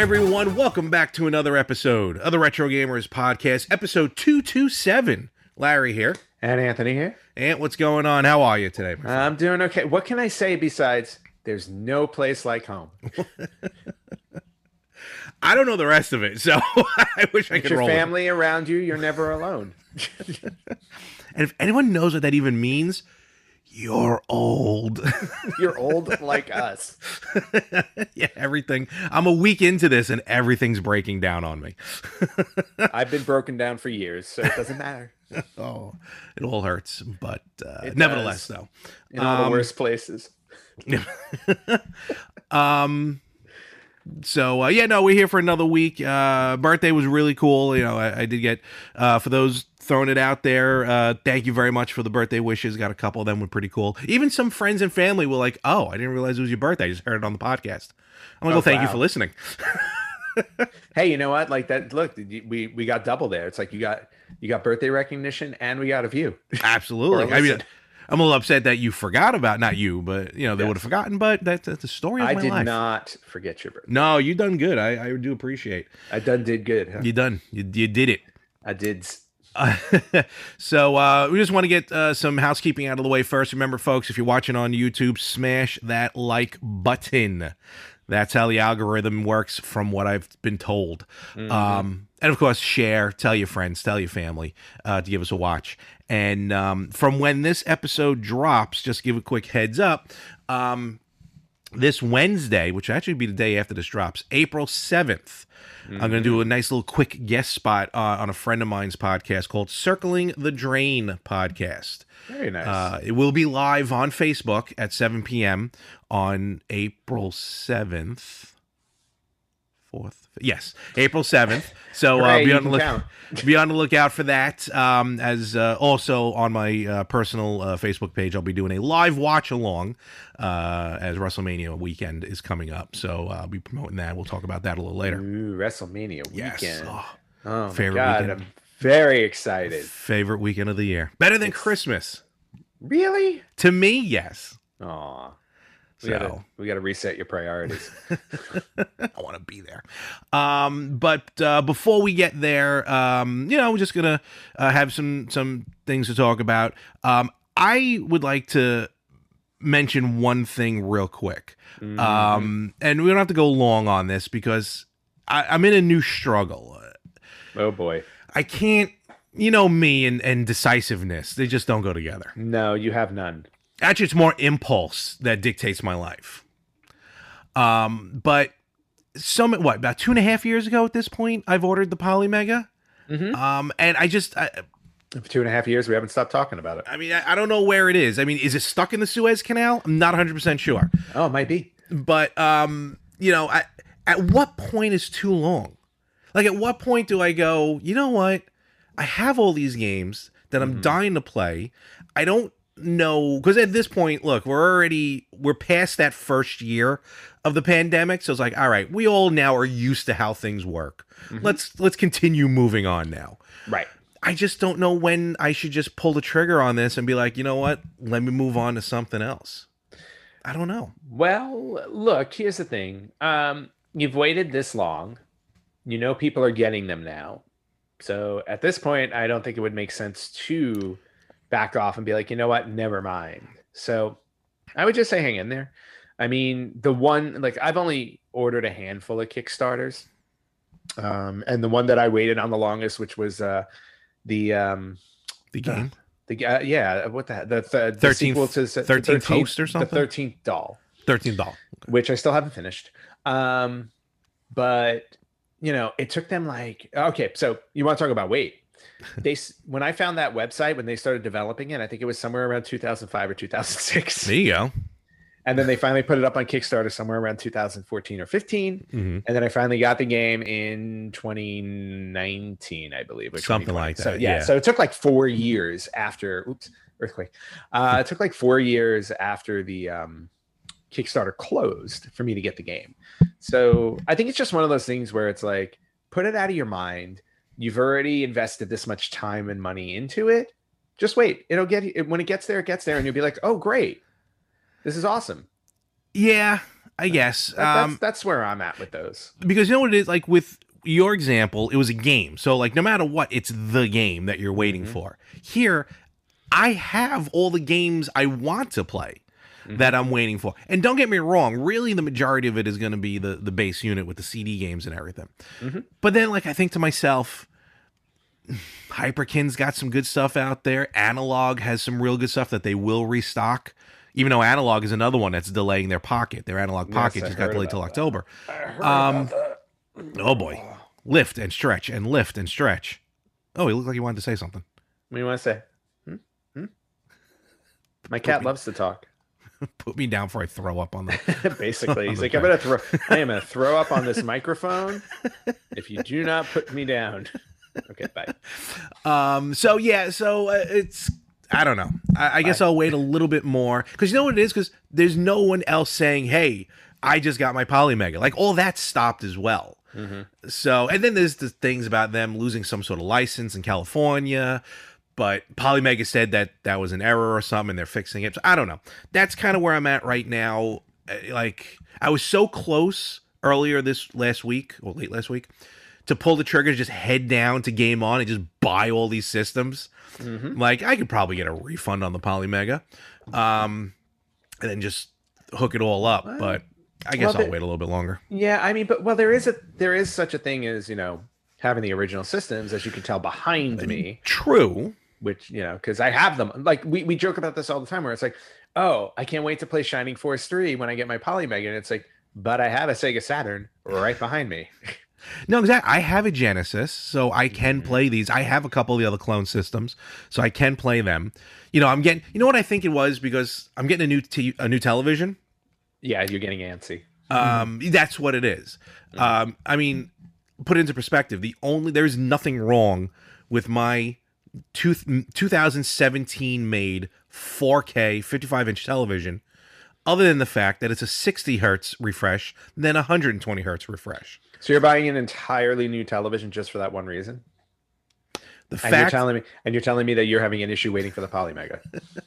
Everyone, welcome back to another episode of the Retro Gamers Podcast, episode 227. Larry here. And Anthony here. And what's going on? How are you today? my? I'm doing okay. What can I say besides there's no place like home? I don't know the rest of it, so I wish I could your roll. family around you, you're never alone. And if anyone knows what that even means, you're old. You're old like us. yeah, everything. I'm a week into this and everything's breaking down on me. I've been broken down for years, so it doesn't matter. Oh, it all hurts, but uh, nevertheless, does. though. In all Um, the worst places. um so uh, yeah no we're here for another week uh birthday was really cool you know i, I did get uh for those throwing it out there uh thank you very much for the birthday wishes got a couple of them were pretty cool even some friends and family were like oh i didn't realize it was your birthday i just heard it on the podcast i'm like Oh, well thank you for listening Hey, you know what? Like that. Look, we we got double there. It's like you got you got birthday recognition, and we got a view. absolutely i mean i'm a little upset that you forgot about not you but you know they would have forgotten but that's, that's the story of I did life not forget your birthday. no you done good i i do appreciate I done did good. Huh? you done you, you did it I did. Uh, so uh, we just want to get uh, some housekeeping out of the way first. Remember, folks, if you're watching on YouTube, smash that like button. That's how the algorithm works, from what I've been told. Um, and of course, share, tell your friends, tell your family uh, to give us a watch. And um, from when this episode drops, just give a quick heads up. Um, this Wednesday, which will actually be the day after this drops, April 7th, I'm going to do a nice little quick guest spot uh, on a friend of mine's podcast called Circling the Drain podcast. Very nice. Uh, it will be live on Facebook at 7 p.m. on April 7th. 4th? Yes, April 7th. So uh, be, on the look- count. be on the lookout for that. Um, as uh, also on my uh, personal uh, Facebook page, I'll be doing a live watch along uh, as WrestleMania weekend is coming up. So uh, I'll be promoting that. We'll talk about that a little later. Ooh, WrestleMania Yes. weekend. Oh, Oh, my Favorite God, weekend. I'm very excited. favorite weekend of the year. Better than It's- Christmas. Really? To me, yes. Aw. We So gotta we gotta reset your priorities. I want to be there. Um, but uh, before we get there, um, you know, we're just gonna uh, have some some things to talk about. Um, I would like to mention one thing real quick, Mm-hmm. um, and we don't have to go long on this because I, I'm in a new struggle. oh boy. I can't, you know, me and and decisiveness. They just don't go together. No, you have none. Actually it's more impulse that dictates my life. Um but some what about two and a half years ago at this point i've ordered the polymega Mhm. um and i just I, For two and a half years, we haven't stopped talking about it. I mean I, I don't know where it is. I mean is it stuck in the suez canal? I'm not 100% sure. Oh, it might be. but um you know I, at what point is too long? Like at what point do i go you know what? I have all these games that i'm dying to play. I don't know because at this point look we're already we're past that first year of the pandemic so it's like all right we all now are used to how things work let's let's continue moving on now Right. i just don't know when i should just pull the trigger on this and be like you know what let me move on to something else i don't know Well, look, here's the thing. Um, you've waited this long. You know people are getting them now. So at this point, I don't think it would make sense to back off and be like, you know what, never mind. So I would just say hang in there. I mean, the one like I've only ordered a handful of Kickstarters. Um, and the one that I waited on the longest, which was uh the um the game the uh, yeah, what the the, the, the 13th sequel to 13th Host or something? The thirteenth doll, 13 doll which I still haven't finished. Um, but you know, it took them like okay. So you want to talk about wait? They when I found that website when they started developing it, I think it was somewhere around 2005 or 2006, there you go and then they finally put it up on Kickstarter somewhere around 2014 or 15, hmm and then I finally got the game in 2019, I believe, or Something 2020. like So that, yeah, yeah. so it took like four years after. Oops, earthquake. Uh, it took like four years after the um, Kickstarter closed for me to get the game. So I think it's just one of those things where it's like put it out of your mind. You've already invested this much time and money into it. Just wait. It'll get it when it gets there. It gets there, and you'll be like, "Oh, great! This is awesome." Yeah, I guess. That- that's, Um, that's where I'm at with those. because you know what it is like with your example it was a game so like no matter what it's the game that you're waiting Mm-hmm. for here i have all the games i want to play Mm-hmm. that i'm waiting for and don't get me wrong really the majority of it is going to be the the base unit with the cd games and everything Mhm. but then like i think to myself hyperkin's got some good stuff out there Analogue has some real good stuff that they will restock even though Analogue is another one that's delaying their pocket their Analogue Pocket I just got delayed till that. october Um. Oh boy. Lift and stretch and lift and stretch. Oh, he looked like he wanted to say something. What do you want to say? Hmm? Hmm? My cat loves to talk. Put me down before I throw up on the. Basically, he's like, Okay. "I'm gonna throw. I am gonna throw up on this microphone if you do not put me down." Okay, bye. Um. So yeah. So uh, it's. I don't know. I, I guess I'll wait a little bit more because you know what it is. Because there's no one else saying, "Hey, I just got my Polymega." Like all that stopped as well. Mhm. So and then there's the things about them losing some sort of license in California. But Polymega said that that was an error or something, and they're fixing it. So I don't know. That's kind of where I'm at right now. Uh, Like I was so close earlier this last week or late last week to pull the trigger, just head down to Game On and just buy all these systems. Mhm. Like I could probably get a refund on the Polymega, um, and then just hook it all up. But I guess Well, I'll the- wait a little bit longer. Yeah, I mean, but well, there is a there is such a thing as you know having the original systems, as you can tell behind me, True. which you know because I have them. Like we we joke about this all the time, where it's like, oh, I can't wait to play Shining Force three when I get my Polymega, and it's like, but I have a Sega Saturn right behind me. No, exactly. I have a Genesis, so I can Mhm. play these. I have a couple of the other clone systems, so I can play them. You know, I'm getting. You know what I think it was because I'm getting a new t- a new television. yeah, you're getting antsy. Um, that's what it is. Mhm. Um, I mean, put it into perspective. The only there's nothing wrong with my two, 2017 made 4K 55 inch television, other than the fact that it's a 60 hertz refresh, then a 120 hertz refresh. So you're buying an entirely new television just for that one reason, The and you're telling me and you're telling me that you're having an issue waiting for the Polymega.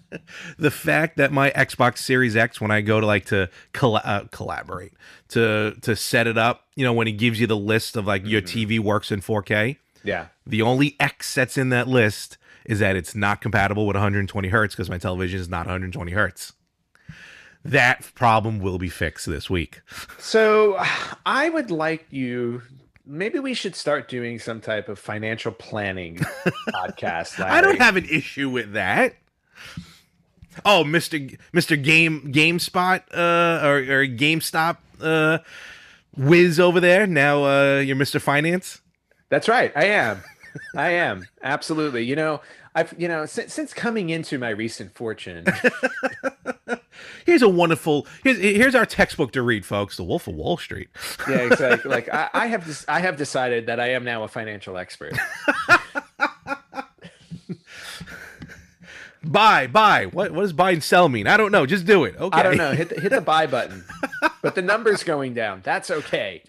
the fact that my Xbox Series X, when I go to like to colla- uh, collaborate to to set it up, you know, when he gives you the list of like your Mhm. TV works in 4K, Yeah, the only X that's in that list is that it's not compatible with 120 hertz because my television is not 120 hertz. That problem will be fixed this week. So I would like you. Maybe we should start doing some type of financial planning podcast. I don't have an issue with that. Oh, Mister Mister Game GameSpot uh, or, or GameStop uh, whiz over there. Now uh, you're Mister Finance. That's right. I am. I am absolutely. You know, I've you know since since coming into my recent fortune. Here's a wonderful. Here's here's our textbook to read, folks. The Wolf of Wall Street. yeah, exactly. Like I, I have this. I have decided that I am now a financial expert. Buy, buy. What what does buy and sell mean? I don't know. Just do it. Okay. I don't know. Hit the, hit the buy button, but the number's going down. That's okay.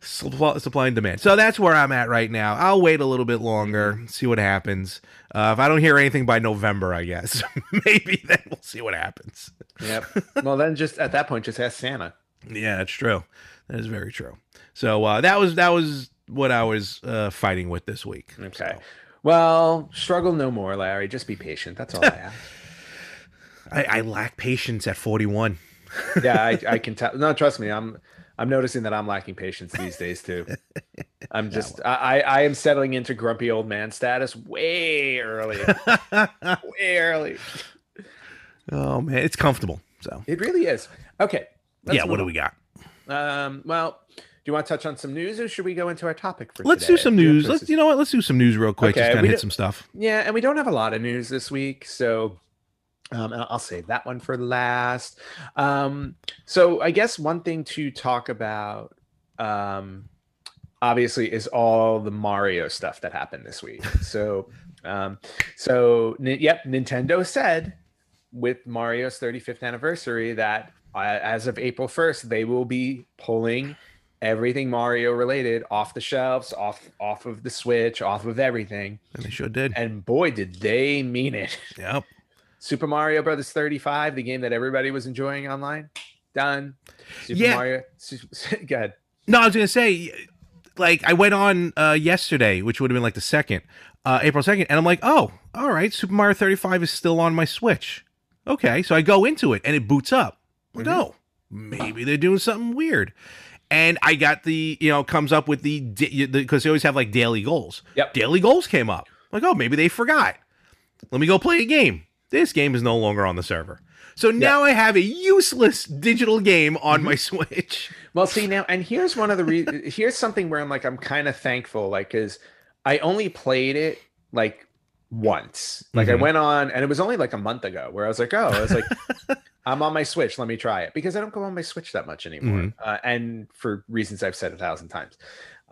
Supply, and demand. So that's where I'm at right now. I'll wait a little bit longer, see what happens. Uh, if I don't hear anything by November, I guess maybe then we'll see what happens. Yep. Well, then just at that point, just ask Santa. Yeah, that's true. That is very true. So uh, that was that was what I was uh, fighting with this week. Okay. So, Well, struggle no more, Larry. Just be patient. That's all I ask. I, I lack patience at 41. yeah, I, I can tell. No, trust me. I'm I'm noticing that I'm lacking patience these days too. I'm just I I I am settling into grumpy old man status way early, way early. oh man, it's comfortable. So It really is. Okay. yeah, what do we got? Um. Well, do you want to touch on some news, or should we go into our topic for today? Let's today? do some news. Let's you know what? Let's do some news real quick. Okay, Just kind of hit some stuff. Yeah, and we don't have a lot of news this week, so um, I'll I'll save that one for last. Um, so I guess one thing to talk about, um, obviously, is all the Mario stuff that happened this week. So, um, so yep, Nintendo said with Mario's 35th anniversary that uh, as of April 1st, they will be pulling everything Mario related off the shelves, off off of the Switch, off of everything. And they sure did. And boy, did they mean it. Yep. Super Mario Brothers 35, the game that everybody was enjoying online, done. Super Yeah. Mario. Su- Go ahead. No, I was gonna say, like, I went on uh, yesterday, which would have been like the second, uh, April second, and I'm like, oh, all right, Super Mario 35 is still on my Switch. Okay, so I go into it and it boots up. Mhm. oh, maybe they're doing something weird. And I got the, you know, comes up with the because they always have like daily goals. Yep. Daily goals came up. Like, oh, maybe they forgot. Let me go play a game. This game is no longer on the server. So now I have a useless digital game on my Switch. Well, see now, and here's one of the re- here's something where I'm like I'm kind of thankful, like because I only played it like once. Like I Mhm. went on, and it was only like a month ago, where I was like, oh, I was like, I'm on my Switch, let me try it because I don't go on my Switch that much anymore, Mhm. uh, and for reasons I've said a thousand times.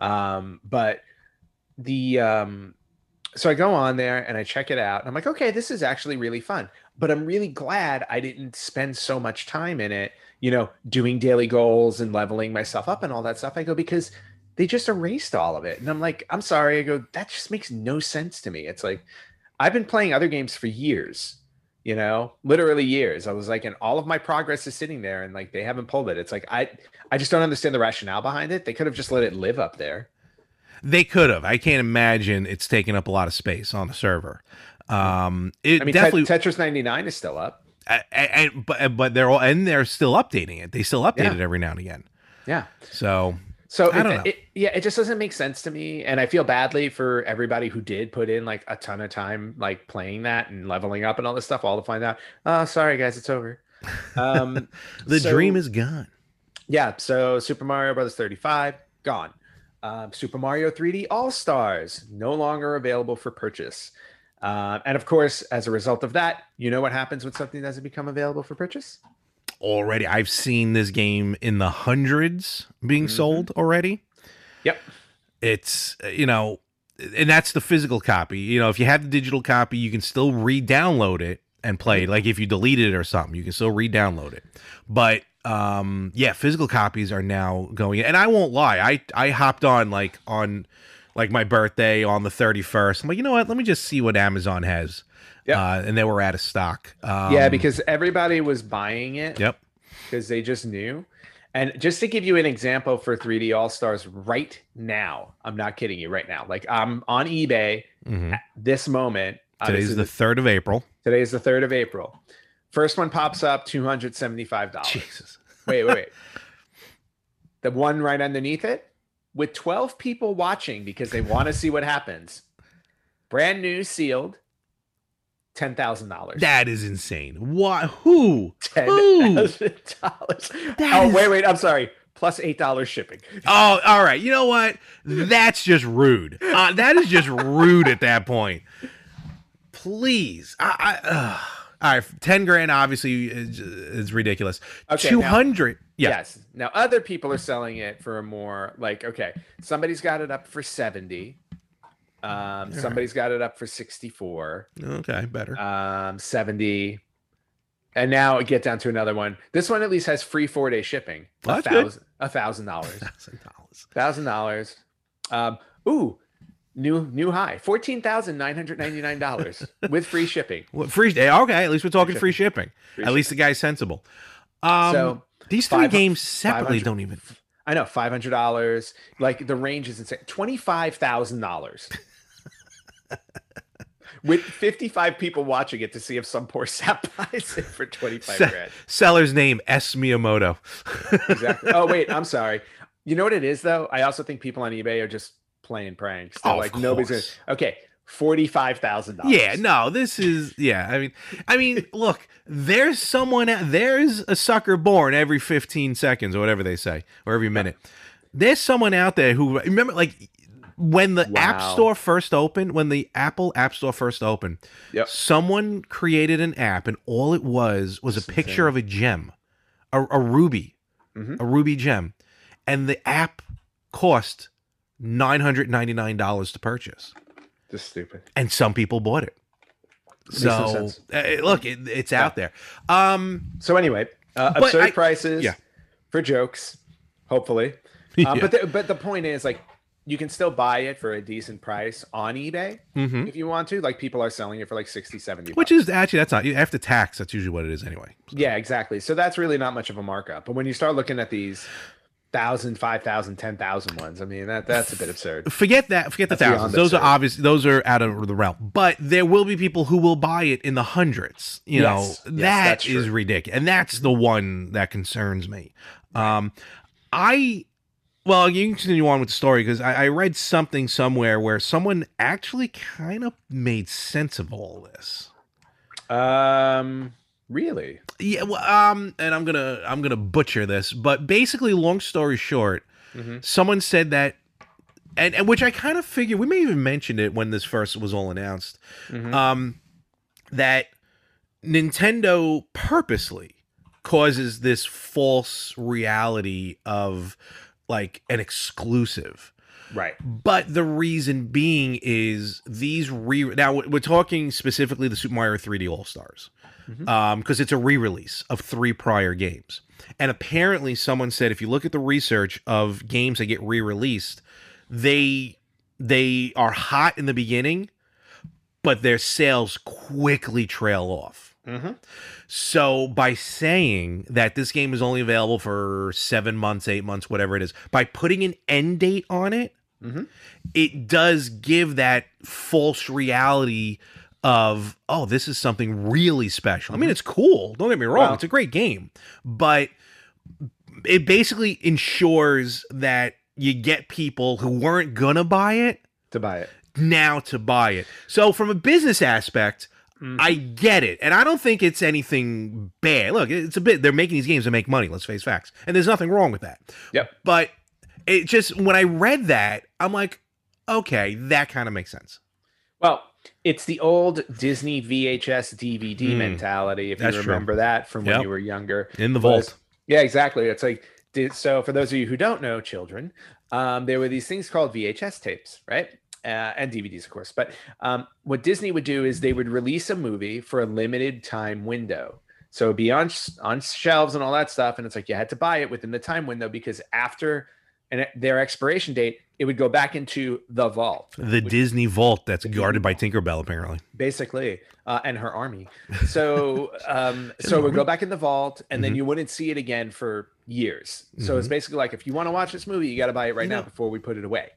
Um, but the um, so I go on there and I check it out, and I'm like, okay, this is actually really fun. But I'm really glad I didn't spend so much time in it you know, doing daily goals and leveling myself up and all that stuff. I go, because they just erased all of it. And I'm like, I'm sorry. I go, that just makes no sense to me. It's like, I've been playing other games for years, you know, literally years. I was like, and all of my progress is sitting there and like they haven't pulled it. It's like, I, I just don't understand the rationale behind it. They could have just let it live up there. They could have. I can't imagine it's taking up a lot of space on the server. Um, it I mean, definitely, Tet- Tetris 99 is still up. I- I- and, but but they're all and they're still updating it. They still update Yeah. it every now and again. Yeah. So So I it, don't know. It, yeah, it just doesn't make sense to me, and I feel badly for everybody who did put in like a ton of time, like playing that and leveling up and all this stuff, all to find out. Oh, sorry guys, it's over. Um, the so- dream is gone. yeah. So Super Mario Brothers 35 gone. Um, Super Mario 3D All Stars no longer available for purchase. Um, and of course, as a result of that, you know what happens when something doesn't become available for purchase? Already, I've seen this game in the hundreds being Mhm. sold already. Yep. It's uh, you know, and that's the physical copy. You know, if you have the digital copy, you can still re-download it and play. Like if you deleted it or something, you can still re-download it. But um, yeah, physical copies are now going. And I won't lie, I I hopped on like on like my birthday on the thirty first. I'm like, you know what? Let me just see what Amazon has. Yep. Uh, and they were out of stock. Um, yeah, because everybody was buying it. yep. because they just knew. And just to give you an example for 3D All Stars right now, I'm not kidding you right now. Like I'm on eBay hmm at this moment. Today's is the third of April. today is the 3rd of April. First one pops up $275. Jesus. Wait, wait, wait. the one right underneath it with 12 people watching because they want to see what happens. Brand new sealed $10,000. That is insane. What? Who? $10,000. Oh, is- wait, wait. I'm sorry. Plus $8 shipping. Oh, all right. You know what? That's just rude. Uh, that is just rude at that point. Please. I, I, uh, all right. 10 grand obviously is, is ridiculous. Okay, 200. yeah. Yes. Now other people are selling it for more like okay, somebody's got it up for 70. Um, somebody's got it up for 64, Okay. Better. um, 70. And now get down to another one. This one at least has free four day shipping. Well, A thousand a thousand dollars. Thousand dollars. Thousand dollars. Um, ooh, new new high. Fourteen thousand nine hundred ninety nine dollars with free shipping. What, free. eh, Okay. At least we're talking free shipping. Free At least the guy's sensible. Um, So, these three five- games separately don't even. I know five hundred dollars. Like the range is insane. Twenty five thousand dollars. With fifty five people watching it to see if some poor sap buys it for twenty five Se- grand. Seller's name S Miyamoto. Exactly. Oh wait, I'm sorry. You know what it is though? I also think people on eBay are just playing pranks. They're Oh, like nobody's gonna. Okay, forty five thousand dollars. Yeah, no, this is yeah. I mean, I mean, look, there's someone, there's a sucker born every 15 seconds or whatever they say, or every minute. There's someone out there who remember, like, when the App Store first opened, when the Apple App Store first opened, Yep. someone created an app, and all it was was a picture of a gem, a, a ruby, Mhm. a ruby gem, and the app cost nine hundred ninety nine dollars to purchase Just stupid. and some people bought it. Makes no So sense. uh, look, it, it's out there. Um, So anyway, uh, absurd I- prices yeah. for jokes, hopefully. Yeah. Uh, But the, but the point is, like, you can still buy it for a decent price on eBay hmm if you want to. Like people are selling it for like 60, 70 Which bucks. is actually that's not you after tax. That's usually what it is anyway. Yeah, exactly. So that's really not much of a markup. But when you start looking at these thousand, five thousand, ten thousand ones, I mean that that's a bit absurd. Forget that. Forget the That's thousands. Those are obvious. Those are out of the realm. But there will be people who will buy it in the hundreds. You Yes. know Yes, that's ridiculous, and that's the one that concerns me. Um, I well, you can continue on with the story because I, I read something somewhere where someone actually kind of made sense of all this. Um, really? Yeah, well, um, and I'm gonna I'm gonna butcher this, but basically, long story short, Mhm. someone said that, and, and which I kind of figured we may even mentioned it when this first was all announced, Mhm. um, that Nintendo purposely causes this false reality of like an exclusive. Right. But the reason being is these re now we're talking specifically the Super Mario 3D All Stars, Because it's a re-release of three prior games, and apparently someone said if you look at the research of games that get re-released, they they are hot in the beginning, but their sales quickly trail off. Mm-hmm. So by saying that this game is only available for seven months, eight months, whatever it is, by putting an end date on it, Mhm. it does give that false reality of oh, this is something really special. I mean, it's cool. Don't get me wrong; Well- it's a great game, but it basically ensures that you get people who weren't gonna buy it To buy it. now to buy it. So from a business aspect, Mhm. I get it. And I don't think it's anything bad. Look, it's a bit they're making these games to make money, let's face facts. And there's nothing wrong with that. Yep. But it just when I read that, I'm like, okay, that kind of makes sense. Well, it's the old Disney VHS DVD Mm. mentality, if you That's true. remember that from when Yep. you were younger. In the vault. Yeah, exactly. It's like so. For those of you who don't know, children, um, there were these things called VHS tapes, right? Uh, and DVDs, of course. But um, what Disney would do is they would release a movie for a limited time window. So it'd be on on shelves and all that stuff, and it's like you had to buy it within the time window because after and their expiration date, it would go back into the vault. The Disney vault that's guarded by Tinkerbell, apparently. basically uh, and her army so um so it would go back in the vault and then Mhm. you wouldn't see it again for years so it's Mhm. basically like if you want to watch this movie you got to buy it right You now know- before we put it away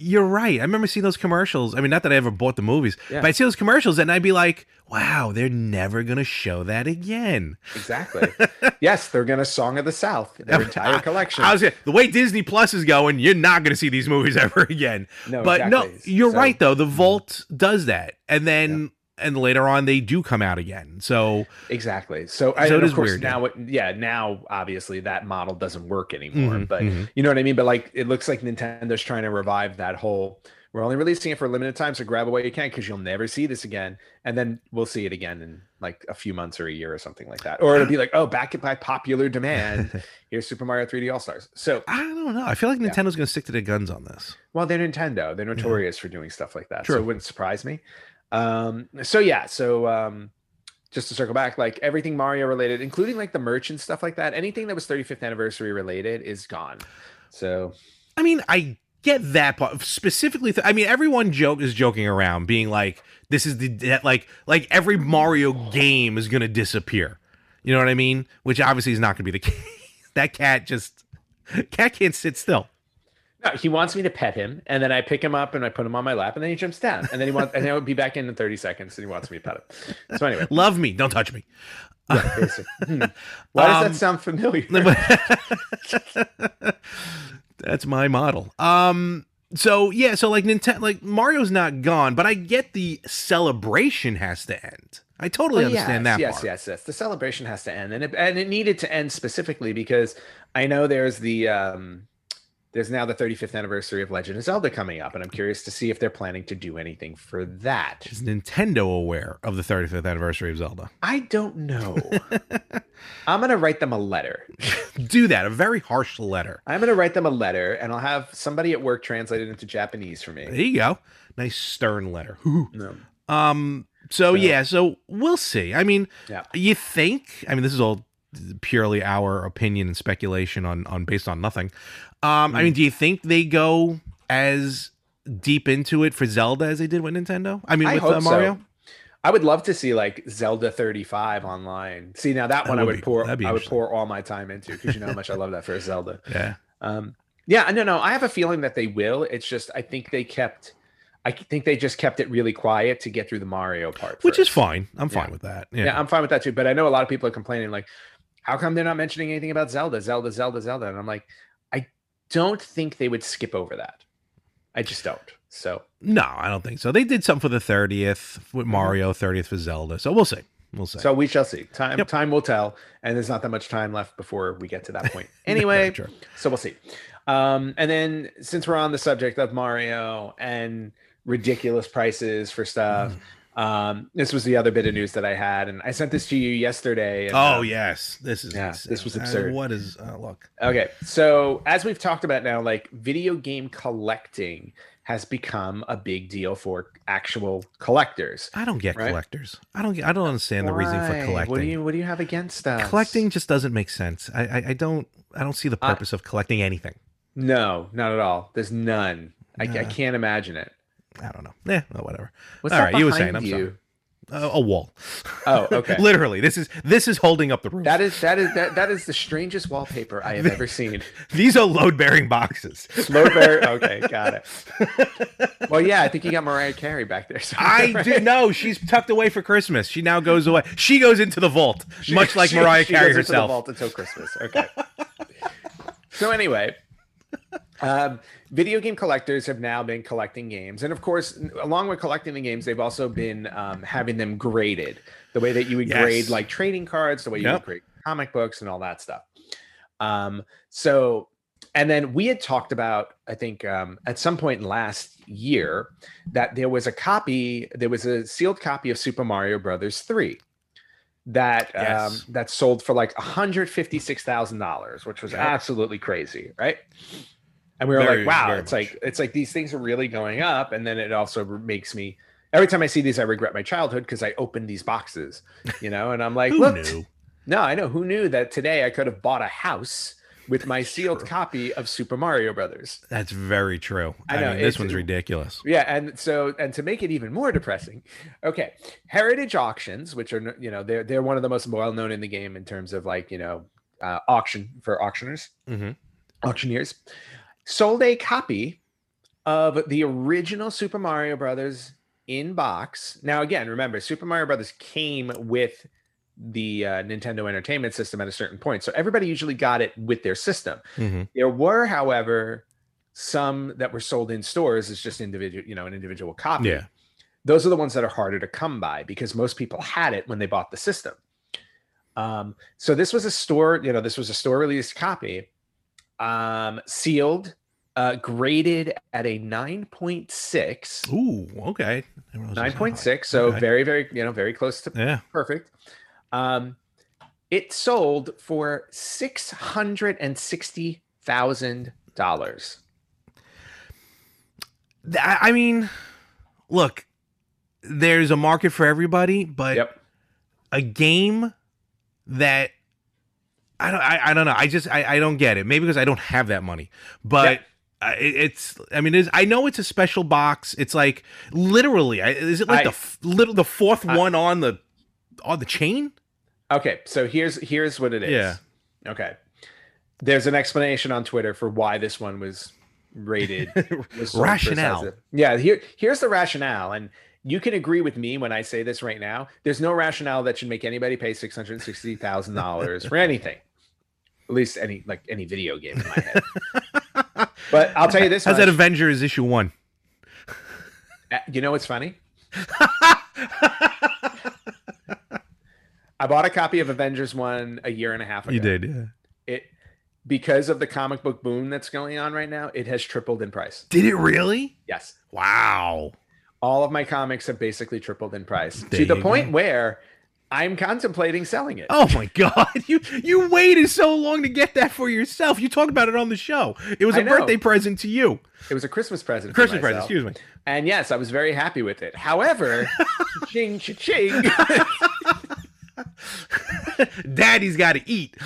You're right. I remember seeing those commercials. I mean, not that I ever bought the movies, Yeah. but I'd see those commercials and I'd be like, wow, they're never going to show that again. exactly yes they're gonna song of the south their entire collection I was gonna, the way Disney Plus is going, you're not going to see these movies ever again. no but exactly. no, you're So- right though. The mm. Vault does that, and then and later on they do come out again. So exactly so, So and it of course weird, now it, yeah now obviously that model doesn't work anymore Mhm, but mhm. you know what i mean but like it looks like nintendo's trying to revive that whole we're only releasing it for a limited time so grab it while you can because you'll never see this again and then we'll see it again in like a few months or a year or something like that or it'll be like oh back it by popular demand here's super mario 3d all stars so I don't know. I feel like Yeah. Nintendo's going to stick to their guns on this. well they're nintendo they're notorious for doing stuff like that so it wouldn't surprise me um so yeah so um just to circle back like everything mario related including like the merch and stuff like that anything that was 35th anniversary related is gone so I mean, I get that part specifically. Th- I mean, everyone joke is joking around, being like, "This is the like like every Mario game is to disappear." You know what I mean? Which obviously is not to be the case. that cat just cat can't sit still. No, he wants me to pet him, and then I pick him up and I put him on my lap, and then he jumps down, and then he wants, and then I'll be back in in thirty seconds, and he wants me to pet him. So anyway, Love me, don't touch me. yeah. Hmm. Why does Um, that sound familiar? That's my model. Um so yeah, so like Nintendo like Mario's not gone, but I get the celebration has to end. I totally Well, understand yes, that yes, part. yes, yes. The celebration has to end, and it, and it needed to end specifically because I know there's the um, there's now the 35th anniversary of Legend of Zelda coming up, and I'm curious to see if they're planning to do anything for that. Is Nintendo aware of the 35th anniversary of Zelda? I don't know. I'm gonna write them a letter. Do that, a very harsh letter. I'm gonna write them a letter, and I'll have somebody at work translate it into Japanese for me. There you go. Nice stern letter. No. Um so So- yeah, so we'll see. I mean, Yeah. you think, I mean this is all purely our opinion and speculation on on based on nothing. Um I Mm. mean, do you think they go as deep into it for Zelda as they did with Nintendo? I mean, I with hope uh, Mario. so. I would love to see like Zelda 35 online. See now that, That one I would would be- pour I would pour all my time into because you know how much I love that first Zelda. Yeah. Um, yeah, no, no, I have a feeling that they will. It's just I think they kept, I think they just kept it really quiet to get through the Mario part, Which is fine. I'm fine Yeah. with that. Yeah. Yeah. I'm fine with that too. But I know a lot of people are complaining like, how come they're not mentioning anything about Zelda, Zelda, Zelda, Zelda? And I'm like, I don't think they would skip over that. I just don't. So no, I don't think so. They did something for the 30th with Mario, 30th for Zelda. So we'll see. We'll see. Mm-hmm. so we shall see. Time Yep. time will tell, and there's not that much time left before we get to that point. Anyway, so we'll see. Um, and then since we're on the subject of Mario and ridiculous prices for stuff, Mm. Um, this was the other bit of news that I had, and I sent this to you yesterday. And, Oh um, yes, this is yeah, insane. this was Uh, absurd. what is? Uh, look, Okay, so as we've talked about now, like video game collecting has become a big deal for actual collectors. I don't get Right? collectors. I don't get. I don't understand the reason for collecting. What do you What do you have against us? collecting just doesn't make sense. I, I, I don't. I don't see the I- purpose of collecting anything. No, not at all. There's none. I, I can't imagine it. I don't know. Yeah, well, whatever. What's All that right, you were saying, I'm you? sorry. Uh, a wall. Oh, okay. Literally, this is this is holding up the roof. That is that is that that is the strangest wallpaper I have ever seen. These are load bearing boxes. Load bearing. Okay, got it. Well, yeah, I think you got Mariah Carey back there. I somewhere, do right? no. She's tucked away for Christmas. She now goes away. She goes into the vault, She- much like she- Mariah she Carey goes into the herself. vault until Christmas. Okay. so anyway, um, video game collectors have now been collecting games, and of course, along with collecting the games, they've also been um, having them graded the way that you would Yes. grade like trading cards, the way you Yep. would grade comic books, and all that stuff. Um, so. And then we had talked about, I think, um, at some point last year, that there was a copy, there was a sealed copy of Super Mario Brothers 3 that um, that sold for like $156,000, which was absolutely crazy, right? And we were Very, like, wow, it's much. like it's like these things are really going up and then it also makes me every time I see these I regret my childhood because I opened these boxes, you know, and I'm like, Who look, knew? no, I know who knew that today I could have bought a house with my sealed True. copy of Super Mario Brothers. That's very true. I I, know, mean, this one's ridiculous. Yeah, and so and to make it even more depressing, okay, Heritage Auctions, which are you know they're they're one of the most well known in the game in terms of like you know uh, auction for auctioners, hmm auctioneers, sold a copy of the original Super Mario Brothers in box. Now again, remember Super Mario Brothers came with the uh, Nintendo Entertainment System at a certain point, so everybody usually got it with their system. hmm There were, however, some that were sold in stores as just individual, you know, an individual copy. Yeah. Those are the ones that are harder to come by because most people had it when they bought the system. Um, so this was a store, you know, this was a store released copy, um, sealed, uh, graded at a 9.6. Ooh, okay. I didn't realize it was that high. 9.6. So Okay. very, very, you know, very close to Yeah. perfect. Um, it sold for six hundred and sixty thousand dollars. I mean, look, there's a market for everybody, but Yep. a game that I don't, I, I don't know. I just, I, I don't get it. Maybe because I don't have that money, but it, it's, I mean, it's, I know it's a special box. It's like literally, is it like I- the f- little, the fourth I- one on the, on the chain? Okay, so here's here's what it is. Yeah. Okay. There's an explanation on Twitter for why this one was rated. was Rationale. Yeah. Here here's the rationale, and you can agree with me when I say this right now. There's no rationale that should make anybody pay six hundred sixty thousand dollars for anything. At least any like any video game in my head. but I'll tell you this. How's that. Avengers issue one? Uh, You know what's funny? I bought a copy of Avengers One a year and a half ago. You did, yeah. It because of the comic book boom that's going on right now. It has tripled in price. Did it really? Yes, Wow. all of my comics have basically tripled in price There to the point go. where I'm contemplating selling it. Oh my god, you you waited so long to get that for yourself. You talked about it on the show. It was a birthday present to you. It was a Christmas present. Christmas present, excuse me. And yes, I was very happy with it. However, ching ching. ching. Daddy's got to eat.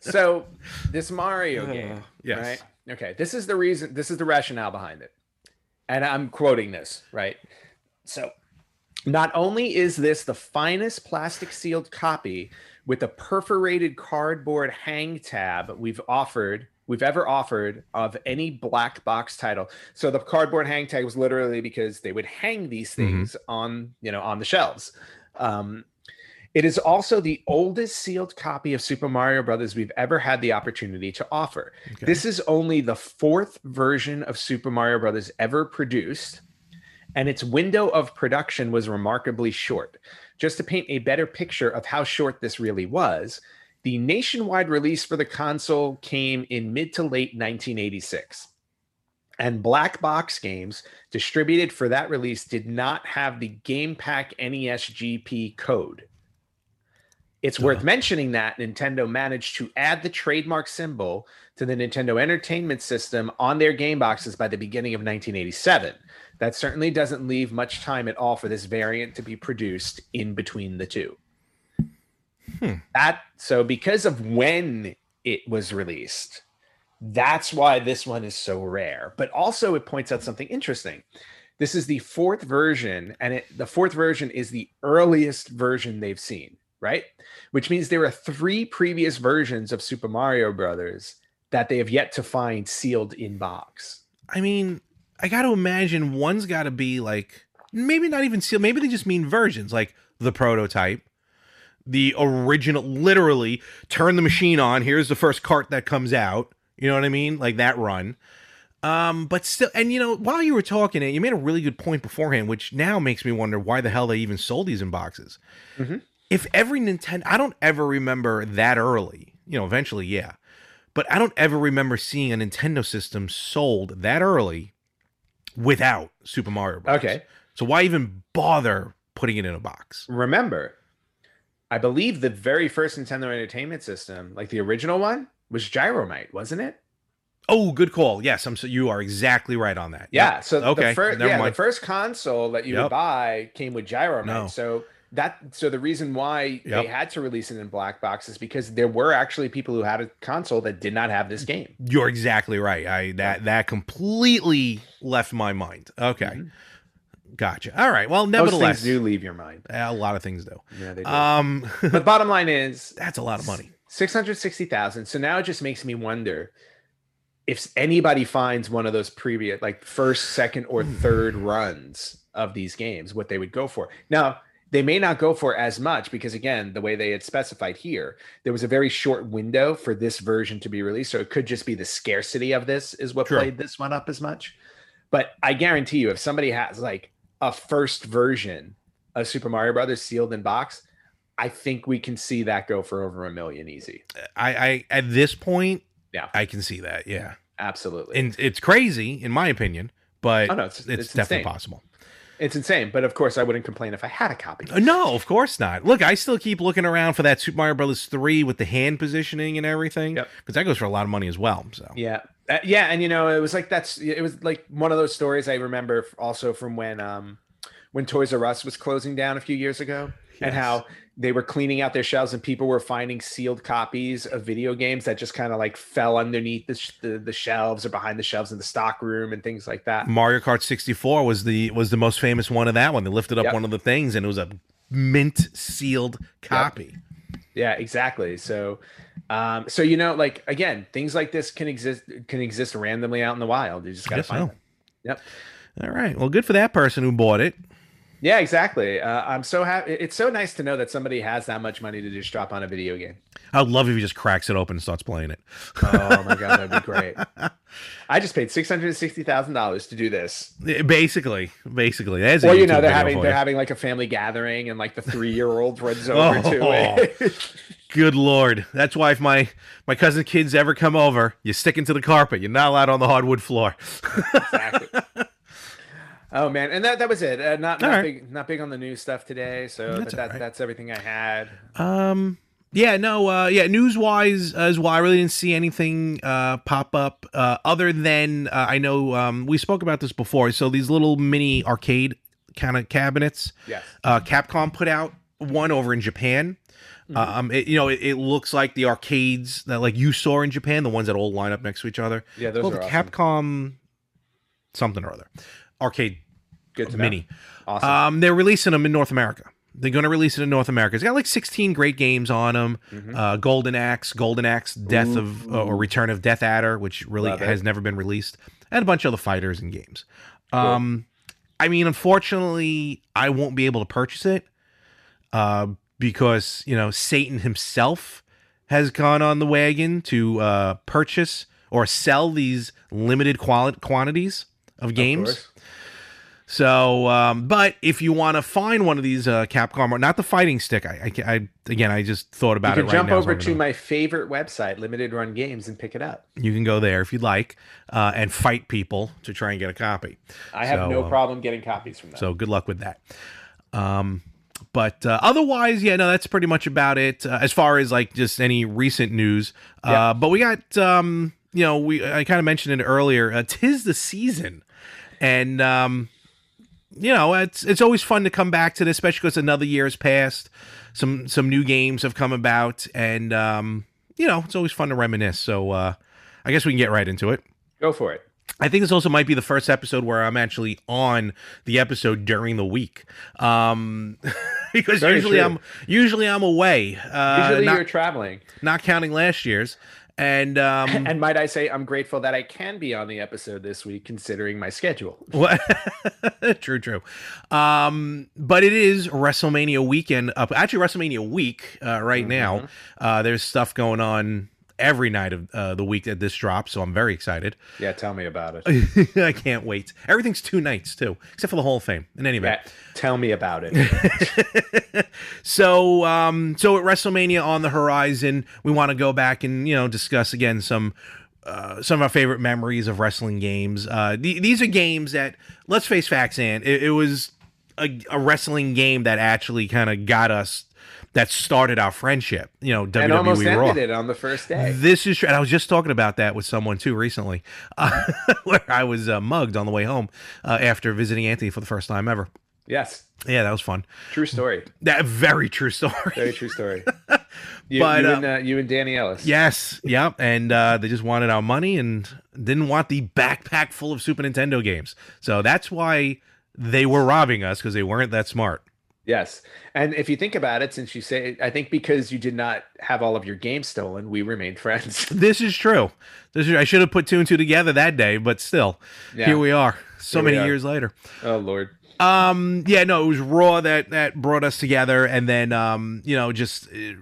so this Mario uh, game, yes. right? Okay, this is the reason. This is the rationale behind it, and I'm quoting this right. So, not only is this the finest plastic sealed copy with a perforated cardboard hang tab we've offered we've ever offered of any black box title. So the cardboard hang tag was literally because they would hang these things mm-hmm. on, you know, on the shelves. Um, it is also the oldest sealed copy of Super Mario Brothers we've ever had the opportunity to offer. Okay. This is only the fourth version of Super Mario Brothers ever produced, and its window of production was remarkably short. Just to paint a better picture of how short this really was, the nationwide release for the console came in mid to late 1986. And black box games distributed for that release did not have the Game Pack NES GP code. It's worth mentioning that Nintendo managed to add the trademark symbol to the Nintendo Entertainment System on their game boxes by the beginning of 1987. That certainly doesn't leave much time at all for this variant to be produced in between the two. Hmm. That so because of when it was released, that's why this one is so rare. But also it points out something interesting. This is the fourth version, and it, the fourth version is the earliest version they've seen, right? Which means there are three previous versions of Super Mario Brothers that they have yet to find sealed in box. I mean, I got to imagine one's got to be like maybe not even sealed. Maybe they just mean versions, like the prototype, the original, literally turn the machine on. Here's the first cart that comes out. You know what I mean? Like that run. Um, but still, and you know, while you were talking, it you made a really good point beforehand, which now makes me wonder why the hell they even sold these in boxes. Mm-hmm. If every Nintendo, I don't ever remember that early. You know, eventually, yeah, but I don't ever remember seeing a Nintendo system sold that early without Super Mario Bros. Okay, so why even bother putting it in a box? Remember, I believe the very first Nintendo Entertainment System, like the original one, was Gyromite, wasn't it? Oh, good call. Yes, I'm so you are exactly right on that. Yeah. Yep. So okay. the first yeah, the first console that you yep. would buy came with Gyromite. No. So that so the reason why yep. they had to release it in black box is because there were actually people who had a console that did not have this game. You're exactly right. I that that completely left my mind. Okay. Mm-hmm. Gotcha. All right. Well, nevertheless, Most things do leave your mind. A lot of things do. Yeah, they do. Um, but bottom line is that's a lot of money. Six hundred sixty thousand. So now it just makes me wonder if anybody finds one of those previous, like first, second, or hmm. third runs of these games, what they would go for. Now they may not go for as much because again the way they had specified here there was a very short window for this version to be released so it could just be the scarcity of this is what True. played this one up as much but i guarantee you if somebody has like a first version of Super Mario Brothers sealed in box, I think we can see that go for over a million easy. I, I at this point, yeah, I can see that. Yeah, absolutely. And it's crazy in my opinion, but oh, no, it's, it's, it's definitely possible. It's insane, but of course I wouldn't complain if I had a copy. Uh, no, of course not. Look, I still keep looking around for that Super Mario Brothers three with the hand positioning and everything, because yep. that goes for a lot of money as well. So yeah, uh, yeah, and you know, it was like that's it was like one of those stories I remember also from when um when Toys R Us was closing down a few years ago, yes. and how they were cleaning out their shelves and people were finding sealed copies of video games that just kind of like fell underneath the, the, the shelves or behind the shelves in the stock room and things like that. Mario Kart 64 was the was the most famous one of that one. They lifted up yep. one of the things and it was a mint sealed copy. Yep. Yeah, exactly. So um, so you know, like again, things like this can exist can exist randomly out in the wild. You just gotta find so. them. Yep. All right. Well, good for that person who bought it. Yeah, exactly. Uh, I'm so happy. It's so nice to know that somebody has that much money to just drop on a video game. I'd love if he just cracks it open and starts playing it. oh my god, that'd be great. I just paid six hundred sixty thousand dollars to do this. Basically, basically, that's well, you know, they're having they're having like a family gathering, and like the three year old runs over oh, to it. Good lord, that's why if my my cousin kids ever come over, you stick into the carpet. You're not allowed on the hardwood floor. exactly. Oh man, and that that was it. Uh, not not right. big not big on the news stuff today. So that's that, right. that's everything I had. Um. Yeah. No. Uh. Yeah. News wise as well, I really didn't see anything uh pop up uh other than uh, I know um we spoke about this before. So these little mini arcade kind of cabinets. Yes. Uh, Capcom put out one over in Japan. Mhm. Um, it, you know, it, it looks like the arcades that like you saw in Japan, the ones that all line up next to each other. Yeah, those Called are awesome. Capcom something or other arcade Good mini. Awesome. Um, they're releasing them in North America. They're going to release it in North America. It's got like 16 great games on them. Mhm. Uh, Golden Axe, Golden Axe, Death of uh, or Return of Death Adder, which really Love it. has never been released, and a bunch of other fighters and games. Um, I mean, unfortunately, I won't be able to purchase it uh, because you know Satan himself has gone on the wagon to uh, purchase or sell these limited quali- quantities of Of games. course. So, um, but if you want to find one of these uh, Capcom, not the fighting stick, I, I, I again, I just thought You about can it right jump over to my favorite website, Limited Run Games, and pick it up. you can go there if you'd like uh, and fight people to try and get a copy. I have So, no uh, problem getting copies from them. So good luck with that. Um, but uh, otherwise, yeah, no, that's pretty much about it uh, as far as like just any recent news. Uh, Yeah. But we got, um, you know, we I kind of mentioned it earlier. Uh, Tis the season, and um, you know, it's it's always fun to come back to this, especially because another year has passed. Some some new games have come about, and um, you know, it's always fun to reminisce. So uh, I guess we can get right into it. Go for it. I think this also might be the first episode where I'm actually on the episode during the week, um, because Very usually true. I'm usually I'm away, uh, Usually not, you're traveling. not counting last year's, and um, And might I say, I'm grateful that I can be on the episode this week, considering my schedule. What? true, true. Um, but it is WrestleMania weekend. Up, actually, WrestleMania week uh, right now. Uh, there's stuff going on every night of uh, the week that this drops, so I'm very excited. Yeah, tell me about it. I can't wait. Everything's two nights too, except for the Hall of Fame. In any event, Yeah, tell me about it. so um, so at WrestleMania on the horizon, we want to go back and you know discuss again some. Uh, some of our favorite memories of wrestling games. Uh, the, these are games that, let's face facts, and it, it was a, a wrestling game that actually kind of got us, that started our friendship. You know, WWE and almost Raw. ended it on the first day. This is true. And I was just talking about that with someone too recently, uh, where I was uh, mugged on the way home uh, after visiting Anthony for the first time ever. Yes, Yeah, that was fun. true story. That very true story. Very true story. You, But, you, uh, and, uh, you and Danny Ellis. Yes, yep. And uh, they just wanted our money and didn't want the backpack full of Super Nintendo games. So that's why they were robbing us because they weren't that smart. Yes. And if you think about it, since you say, I think because you did not have all of your games stolen, we remained friends. This is true. This is, I should have put two and two together that day, but still, Yeah. here we are. So Here many are. years later. oh, Lord. Um, yeah, no, it was Raw that that brought us together, and then um, you know, just uh,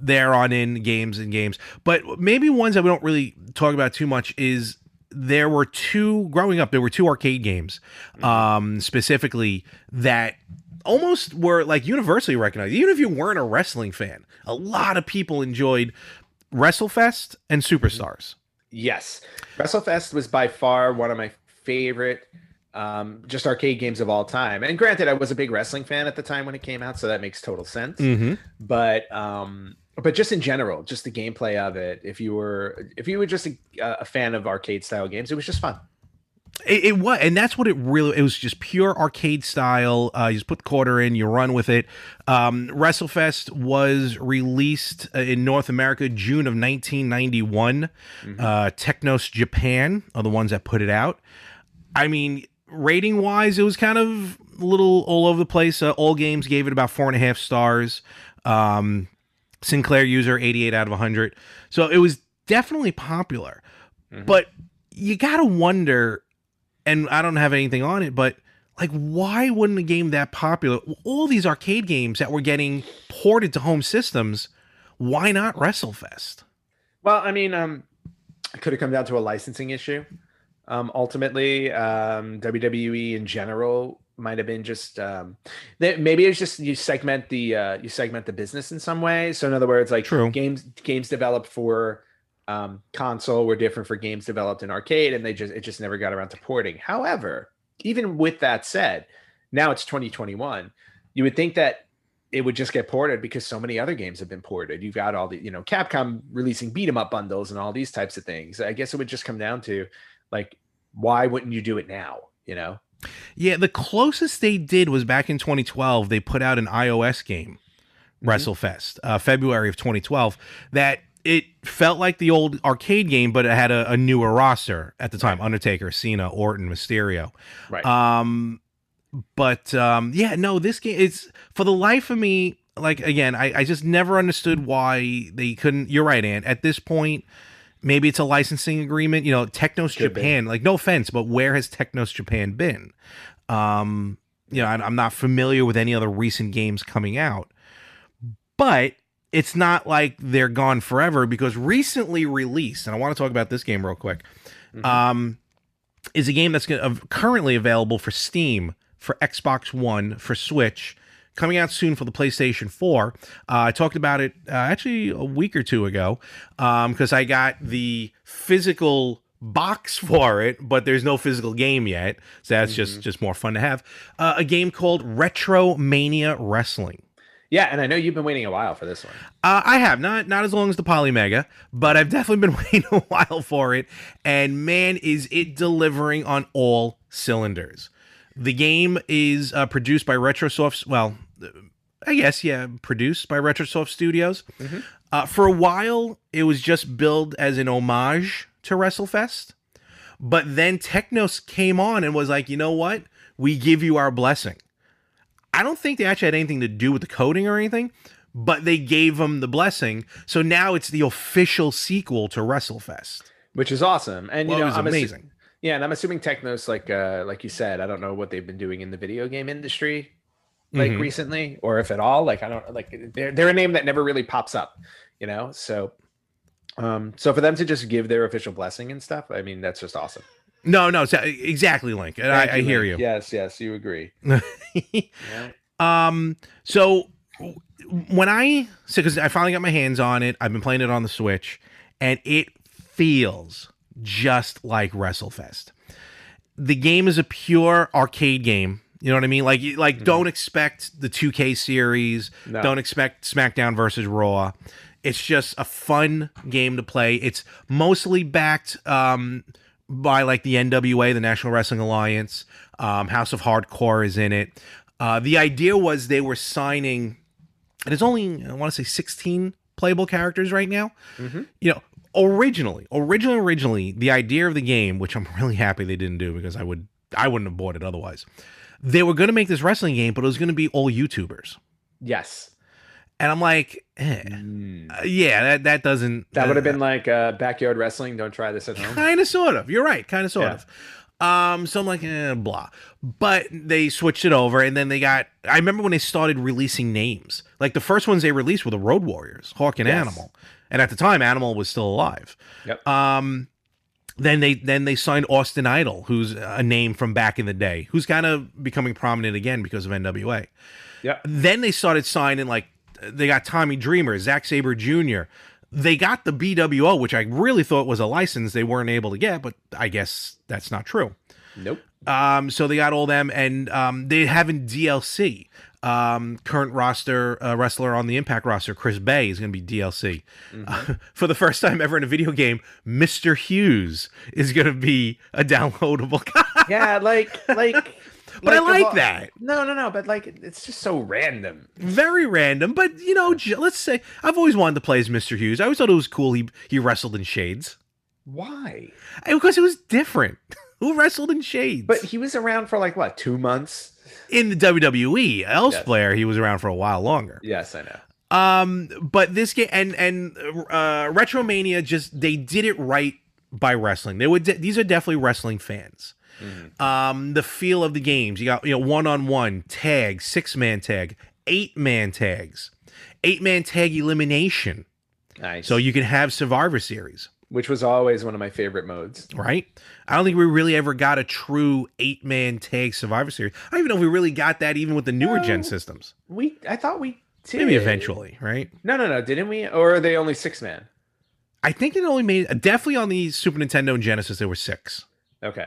there on in games and games. But maybe ones that we don't really talk about too much is there were two growing up. There were two arcade games, um, specifically that almost were like universally recognized. Even if you weren't a wrestling fan, a lot of people enjoyed WrestleFest and Superstars. Yes. WrestleFest was by far one of my favorite um, just arcade games of all time. And granted, I was a big wrestling fan at the time when it came out, so that makes total sense. Mm-hmm. But um, but just in general, just the gameplay of it. If you were if you were just a, a fan of arcade style games, it was just fun. It, it was, and that's what it really. It was just pure arcade style. Uh, you just put the quarter in, you run with it. Um, WrestleFest was released uh, in North America June of 1991. Uh, Technos Japan are the ones that put it out. I mean, rating wise, it was kind of a little all over the place. Uh, all games gave it about four and a half stars. Um, Sinclair user 88 out of 100. So it was definitely popular. But you got to wonder, and I don't have anything on it, but like, why wouldn't a game that popular, all these arcade games that were getting ported to home systems, why not WrestleFest? Well, I mean, um, it could have come down to a licensing issue. Um, ultimately, um, WWE in general might have been just um, that maybe it's just you segment the uh, you segment the business in some way. So in other words, like True. games games developed for um, console were different for games developed in arcade, and they just it just never got around to porting. However, even with that said, now it's 2021. You would think that it would just get ported because so many other games have been ported. You've got all the, you know, Capcom releasing beat 'em up bundles and all these types of things. I guess it would just come down to like, why wouldn't you do it now? You know? Yeah, the closest they did was back in 2012. They put out an iOS game WrestleFest, uh, February of 2012, that it felt like the old arcade game, but it had a, a newer roster at the time: Undertaker, Cena, Orton, Mysterio. Right. Um, but um, yeah, no, this game it's for the life of me. Like again, I, I just never understood why they couldn't. You're right, Ant. At this point, maybe it's a licensing agreement. You know, Technos Could be. Japan. Like, no offense, but where has Technos Japan been? Um, you know, I, I'm not familiar with any other recent games coming out, but it's not like they're gone forever because recently released, and I want to talk about this game real quick. Um, is a game that's gonna, uh, currently available for Steam, for Xbox One, for Switch, coming out soon for the PlayStation 4. Uh, I talked about it uh, actually a week or two ago because I got the physical box for it, but there's no physical game yet, so that's just just more fun to have. Uh, a game called Retromania Wrestling. Yeah, and I know you've been waiting a while for this one. Uh, I have not not as long as the Polymega, but I've definitely been waiting a while for it. And man, is it delivering on all cylinders! The game is uh, produced by Retrosoft. Well, I guess yeah, produced by Retrosoft Studios. Uh, for a while, it was just billed as an homage to WrestleFest, but then Technos came on and was like, you know what? We give you our blessing. I don't think they actually had anything to do with the coding or anything, but they gave them the blessing. So now it's the official sequel to WrestleFest. which is awesome. And Well, you know, I'm assu- amazing. yeah, and I'm assuming Technos, like uh, like you said, I don't know what they've been doing in the video game industry, like Mhm. recently, or if at all. Like I don't like they're they're a name that never really pops up, you know. So, um, so for them to just give their official blessing and stuff, I mean, that's just awesome. No, no, so- exactly, Link. I, Thank I hear Link. you. Yes, yes, you agree. Yeah. Um, so when I so because I finally got my hands on it, I've been playing it on the Switch, and it feels just like WrestleFest. The game is a pure arcade game. You know what I mean? Like, like don't expect the 2K series. No. Don't expect SmackDown versus Raw. It's just a fun game to play. It's mostly backed um, by like the NWA, the National Wrestling Alliance. Um, House of Hardcore is in it. Uh, the idea was they were signing, and it's only I want to say 16 playable characters right now. Mhm. You know, originally, originally, originally, the idea of the game, which I'm really happy they didn't do because I would, I wouldn't have bought it otherwise. They were going to make this wrestling game, but it was going to be all YouTubers, Yes, and I'm like, eh, Mm. uh, yeah, that that doesn't that would have been like uh, backyard wrestling. Don't try this at home. kind of sort of you're right kind of sort Yeah. of um so i'm like eh, blah but they switched it over and then they got i remember when they started releasing names like the first ones they released were the road warriors hawk and Yes. animal and at the time animal was still alive Yep. um then they then they signed austin idol who's a name from back in the day who's kind of becoming prominent again because of nwa Yep. then they started signing like they got Tommy Dreamer, Zack Sabre Jr. They got the BWO, which I really thought was a license they weren't able to get, but I guess that's not true. Nope. Um, so they got all them, and um, they have in DLC. Um, current roster uh, wrestler on the Impact roster, Chris Bey, is going to be DLC. Mm-hmm. for the first time ever in a video game, Mister Hughes is going to be a downloadable. Guy. Yeah, like like. But I like all- that. No, no, no. But like, it's just so random. very random, but you know, let's say I've always wanted to play as Mr. Hughes. I always thought it was cool he he wrestled in shades Why? And because it was different. Who wrestled in shades? But he was around for like what, two months? in the WWE, elsewhere he was around for a while longer. Yes, I know. Um, but this game and and uh, Retromania just they did it right by wrestling. They would de- these are definitely wrestling fans. Um, the feel of the games you got you know one on one tag, six man tag, eight man tags, eight man tag elimination. Nice. So you can have Survivor Series, which was always one of my favorite modes. right? I don't think we really ever got a true eight man tag Survivor Series. I don't even know if we really got that even with the newer gen systems. We, I thought we did. Maybe eventually, right? No, no, no. Didn't we? Or are they only six man? I think it only made definitely on the Super Nintendo and Genesis there were six. Okay.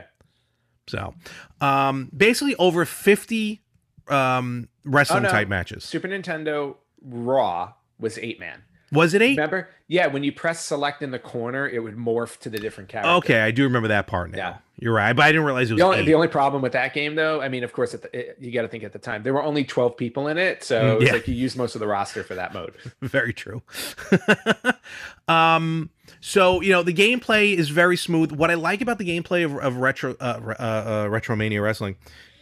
So, um, basically over fifty um wrestling Oh, no. type matches. Super Nintendo Raw was eight man. Was it eight? Remember? Yeah, when you press select in the corner, it would morph to the different character. Okay, I do remember that part now. Yeah. You're right, but I didn't realize it was The only, eight. the only problem with that game, though, I mean, of course, at the, it, you got to think at the time there were only twelve people in it, so Mm, it's yeah. like you used most of the roster for that mode. very true. um, so you know the gameplay is very smooth. What I like about the gameplay of, of retro uh, uh, uh, Retromania Wrestling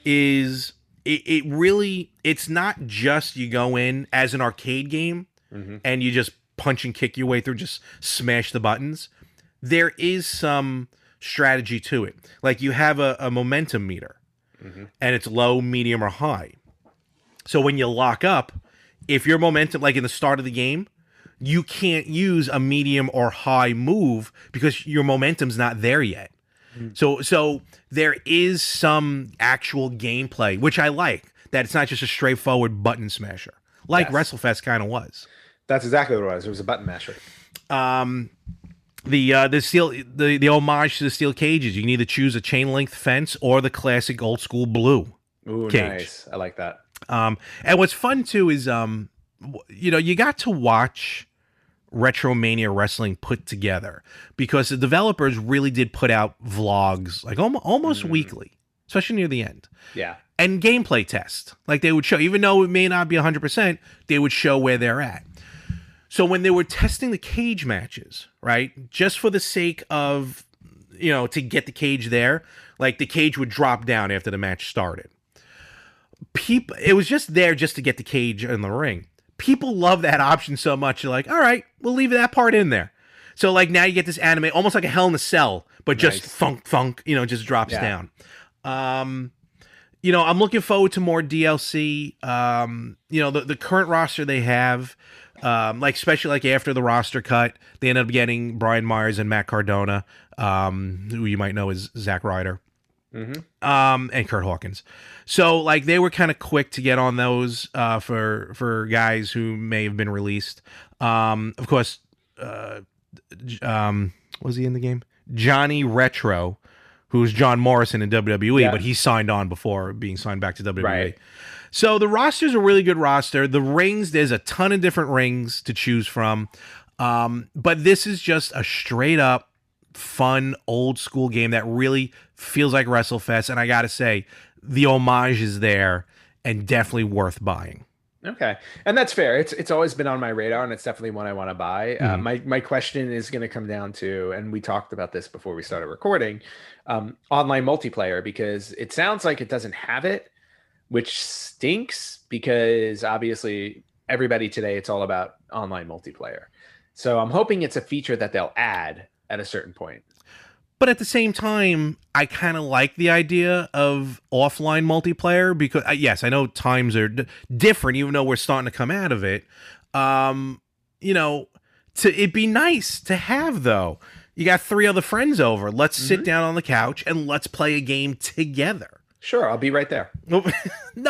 is it, it really it's not just you go in as an arcade game Mhm. and you just punch and kick your way through, just smash the buttons. There is some strategy to it. Like you have a, a momentum meter, Mhm. and it's low, medium, or high. So when you lock up, if your momentum, like in the start of the game, you can't use a medium or high move because your momentum's not there yet. So so there is some actual gameplay, which I like. That it's not just a straightforward button smasher, like Yes. WrestleFest kind of was. That's exactly what it was. It was a button masher. Um, the uh, the steel the the homage to the steel cages. You can either choose a chain length fence or the classic old school blue. Ooh, Cage. nice. I like that. Um, and what's fun too is um, you know, you got to watch Retromania Wrestling put together because the developers really did put out vlogs like almost, almost Mm. weekly, especially near the end. Yeah. And gameplay test. Like they would show, even though it may not be 100%, they would show where they're at. So when they were testing the cage matches, right, just for the sake of, you know, to get the cage there, like the cage would drop down after the match started. People, it was just there just to get the cage in the ring. People love that option so much. You're like, all right, we'll leave that part in there. So like now you get this anime, almost like a Hell in a Cell, but just Nice. thunk thunk, you know, just drops Yeah. down. Um, you know, I'm looking forward to more DLC. Um, you know, the, the current roster they have, um, like especially like after the roster cut, they ended up getting Brian Myers and Matt Cardona, um, who you might know as Zack Ryder, Mm-hmm. um, and Kurt Hawkins. So like they were kind of quick to get on those uh, for for guys who may have been released. Um, of course, uh, um, was he in the game? Johnny Retro, who's John Morrison in WWE, Yeah. but he signed on before being signed back to WWE. Right. So the roster's a really good roster. The rings, there's a ton of different rings to choose from. Um, but this is just a straight up fun old school game that really feels like WrestleFest. And I gotta say, the homage is there and definitely worth buying. Okay, and that's fair. It's it's always been on my radar, and it's definitely one I want to buy. Uh, Mhm. my my question is going to come down to, and we talked about this before we started recording, um, online multiplayer because it sounds like it doesn't have it, which stinks because obviously everybody today it's all about online multiplayer. So I'm hoping it's a feature that they'll add at a certain point. But at the same time, I kind of like the idea of offline multiplayer because, uh, yes, I know times are d- different, even though we're starting to come out of it. Um, you know, to it'd be nice to have though. You got three other friends over. Let's sit down on the couch and let's play a game together. Sure, I'll be right there. no,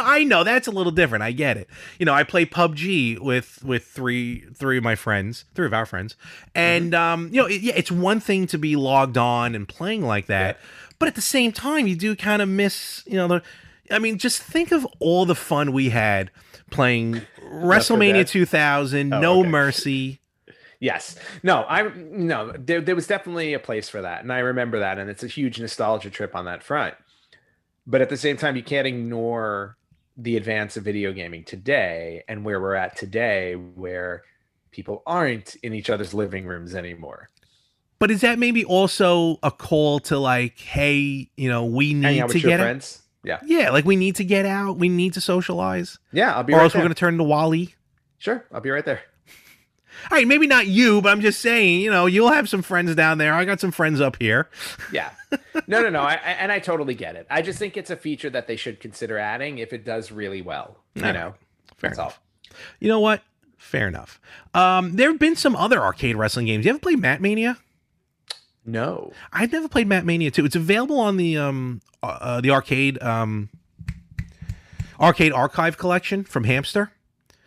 I know that's a little different. I get it. You know, I play PUBG with with three three of my friends, three of our friends, and um, you know, it, yeah, it's one thing to be logged on and playing like that, but at the same time, you do kind of miss, you know, the. I mean, just think of all the fun we had playing WrestleMania 2000, Oh, No okay. Mercy. Yes. No, I no, there, there was definitely a place for that. And I remember that. And it's a huge nostalgia trip on that front. But at the same time, you can't ignore the advance of video gaming today and where we're at today, where people aren't in each other's living rooms anymore. But is that maybe also a call to like, hey, you know, we need to get out? friends. Yeah. Yeah, like we need to get out. We need to socialize. Yeah, I'll be or right else there. we're going to turn into Wally. Sure, I'll be right there. All right, maybe not you, but I'm just saying, you know, you'll have some friends down there. I got some friends up here. Yeah. No, no, no. I, I- and I totally get it. I just think it's a feature that they should consider adding if it does really well. You know, Fair that's enough. all. You know what? Fair enough. Um, there have been some other arcade wrestling games. You ever played Mat Mania? No. I've never played Mat Mania 2. It's available on the um uh, uh, the arcade um arcade archive collection from Hamster.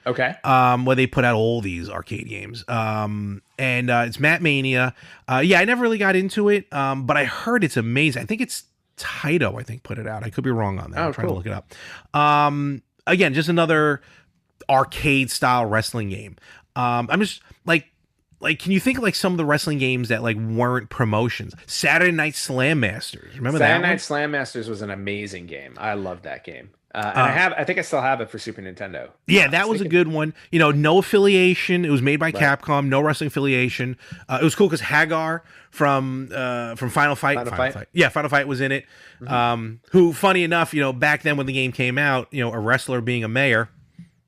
Okay. um, where they put out all these arcade games. Um, and uh, it's Mat Mania. Uh, yeah, I never really got into it, um, but I heard it's amazing. I think it's Taito. I think put it out. I could be wrong on that. Oh, I'm trying cool. to look it up. Um, again, just another arcade style wrestling game. Um, I'm just like, like, can you think of like some of the wrestling games that like weren't promotions? Saturday Night Slam Masters. Remember that? Saturday that? Night one? Slam Masters was an amazing game. I loved that game. Uh, and I Uh, have, I think I still have it for Super Nintendo. Yeah, that was a good one. You know, no affiliation. It was made by Right. Capcom. No wrestling affiliation. Uh, it was cool because Haggar from uh, from Final Fight, Final Fight? Mm-hmm. yeah, Final Fight was in it. Um, who, funny enough, you know, back then when the game came out, you know, a wrestler being a mayor,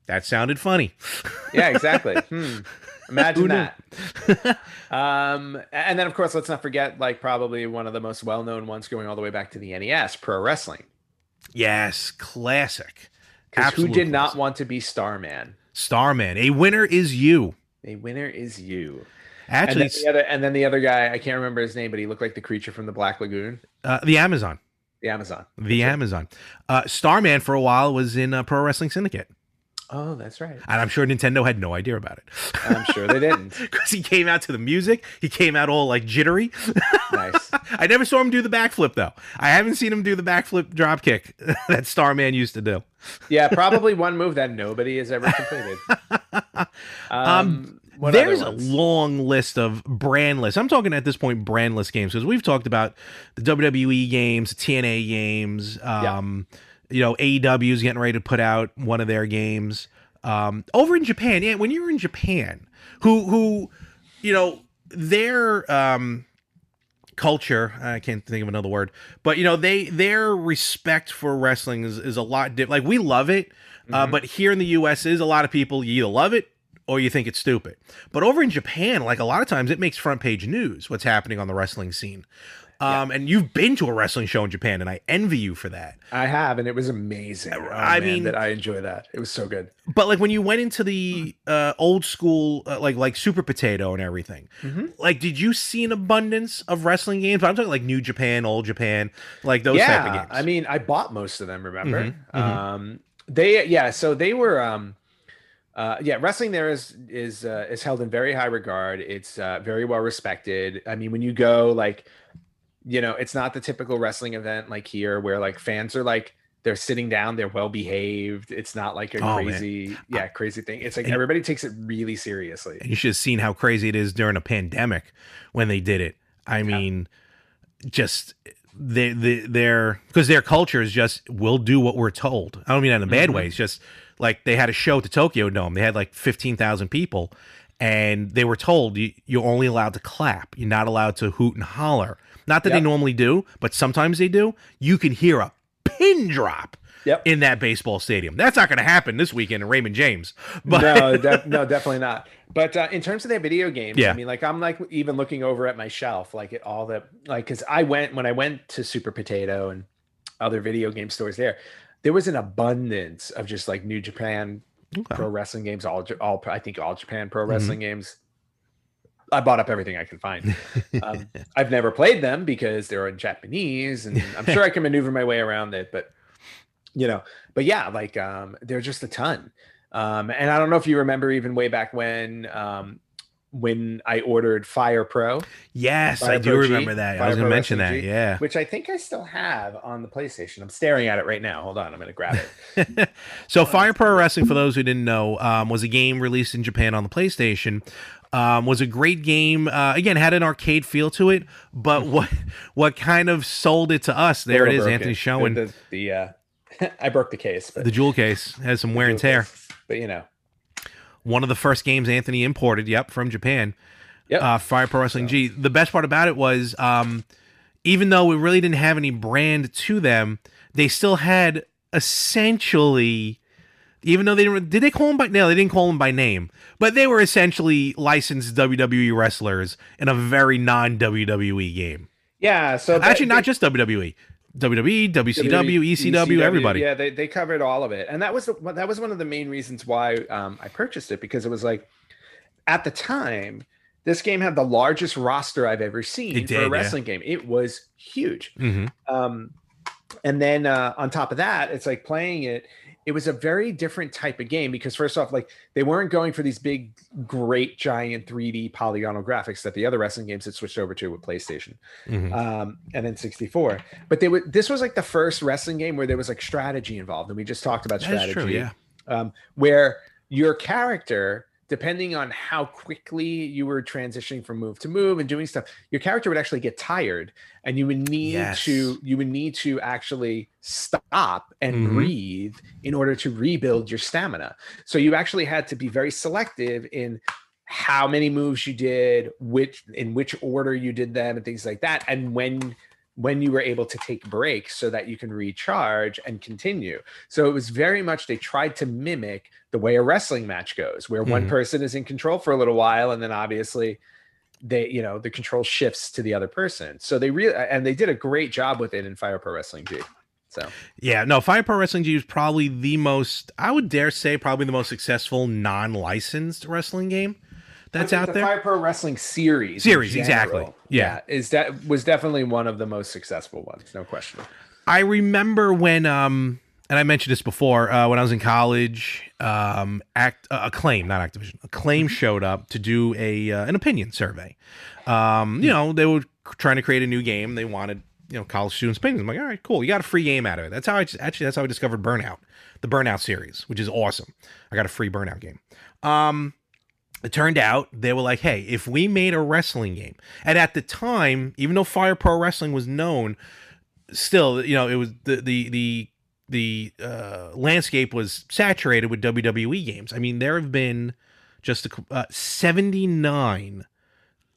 that sounded funny. Yeah, exactly. hmm. Imagine that. um, and then, of course, let's not forget, like, probably one of the most well known ones going all the way back to the NES, Pro Wrestling. Yes, classic. 'Cause Who Absolute did not want to be Starman? Starman? A winner is you. A winner is you. Actually, and, then the other, and then the other guy, I can't remember his name, but he looked like the creature from the Black Lagoon, uh, the Amazon. the Amazon. The Amazon. Uh, Starman for a while was in uh, Pro Wrestling Syndicate, Oh, that's right. and I'm sure Nintendo had no idea about it. I'm sure they didn't. because he came out to the music. He came out all like jittery. Nice. I never saw him do the backflip though. I haven't seen him do the backflip drop kick that Starman used to do. Yeah, probably one move that nobody has ever completed. Um, other There's a long list of brandless. I'm talking at this point brandless games because we've talked about the WWE games, TNA games. Um, You know, AEW is getting ready to put out one of their games. Um, over in Japan, yeah, when you're in Japan, who who, you know, their um, culture i can't think of another word but you know they their respect for wrestling is, is a lot different like we love it uh, Mhm. but here in the us is a lot of people you either love it or you think it's stupid but over in japan like a lot of times it makes front page news what's happening on the wrestling scene um, and you've been to a wrestling show in japan and i envy you for that I have, and it was amazing. Oh, I man, mean- that I enjoy that. It was so good. but like when you went into the uh, old school uh, like like super potato and everything Mhm. like did you see an abundance of wrestling games i'm talking like new japan old japan like those yeah, type of games I mean, I bought most of them. Remember? Mhm, mhm. Um, they yeah, so they were. Um, uh, yeah, wrestling there is is uh, is held in very high regard. It's uh, very well respected. I mean, when you go, like, you know, it's not the typical wrestling event like here where like fans are like they're sitting down, they're well behaved. It's not like a Oh, man. crazy, yeah, crazy thing. It's like And- everybody takes it really seriously. And you should have seen how crazy it is during a pandemic when they did it. I mean, just they they their because their culture is just we'll do what we're told. I don't mean that in a bad Mhm. way. It's just like they had a show at the Tokyo Dome. They had like fifteen thousand people, and they were told you, you're only allowed to clap. You're not allowed to hoot and holler. Not that they normally do, but sometimes they do. You can hear a pin drop Yep. in that baseball stadium. That's not going to happen this weekend in Raymond James. But no, de- no, definitely not. But uh, in terms of their video games, Yeah. I mean, like I'm like even looking over at my shelf, like at all the like, because I went when I went to Super Potato and other video game stores there, there was an abundance of just like New Japan Okay. pro wrestling games, all all I think all Japan Mm-hmm. pro wrestling games. I bought up everything I can find. Um, I've never played them because they're in Japanese, and I'm sure I can maneuver my way around it. But you know, but yeah, like um, they're just a ton. Um, and I don't know if you remember even way back when um, when I ordered Fire Pro, Yes, I Fire do Pro G, remember that. I was going to mention that. Yeah. which I think I still have on the PlayStation. I'm staring at it right now. Hold on, I'm going to grab it. so Fire Pro Wrestling, for those who didn't know, um, was a game released in Japan on the PlayStation. Um, was a great game. Uh, again, had an arcade feel to it, but what what kind of sold it to us? There it is, Little is, broken. Anthony showing the, the, the uh, I broke the case, but the jewel case has some wear and tear. But you know, One of the first games Anthony imported, yep, from Japan. Yep. Uh, Fire Pro Wrestling G. The best part about it was, um, even though we really didn't have any brand to them, they still had essentially, even though they didn't, did they call him by? No, they didn't call him by name, but they were essentially licensed WWE wrestlers in a very non WWE game. yeah. So that- Actually, not they- just WWE, WWE, WCW, ECW, everybody. Yeah, they, they covered all of it, and that was the, that was one of the main reasons why um, I purchased it because it was like at the time this game had the largest roster I've ever seen It for did, a yeah. wrestling game. It was huge. hmm Um, and then uh, on top of that, it's like playing it. It was a very different type of game because first off, like they weren't going for these big, great, giant 3D polygonal graphics that the other wrestling games had switched over to with PlayStation hmm um, and then 64. But they would. This was like the first wrestling game where there was like strategy involved, and we just talked about That's strategy. true. Yeah. Um, where your character depending on how quickly you were transitioning from move to move and doing stuff, your character would actually get tired and you would need Yes. to you would need to actually stop and Mhm. breathe in order to rebuild your stamina. So you actually had to be very selective in how many moves you did, which in which order you did them and things like that and when when you were able to take breaks so that you can recharge and continue. So it was very much they tried to mimic the way a wrestling match goes, where one Mhm. person is in control for a little while and then obviously they, you know, the control shifts to the other person. So they really and they did a great job with it in Fire Pro Wrestling G. So Yeah, no, Fire Pro Wrestling G is probably the most, I would dare say, probably the most successful non-licensed wrestling game that's I out the there. Fire Pro Wrestling series. Series, exactly. general, Yeah. is that was definitely one of the most successful ones, no question. I remember when, um, and I mentioned this before, uh, when I was in college, um, Act uh, Acclaim, not Activision, Acclaim showed up to do a uh, an opinion survey. Um, you know, they were trying to create a new game. They wanted you know college students' opinions. I'm like, all right, cool. You got a free game out of it. That's how I actually that's how I discovered Burnout, the Burnout series, which is awesome. I got a free Burnout game. Um, it turned out they were like, hey, if we made a wrestling game, and at the time, even though Fire Pro Wrestling was known, still, you know, it was the the the the uh, landscape was saturated with WWE games. I mean, there have been just a, uh, 79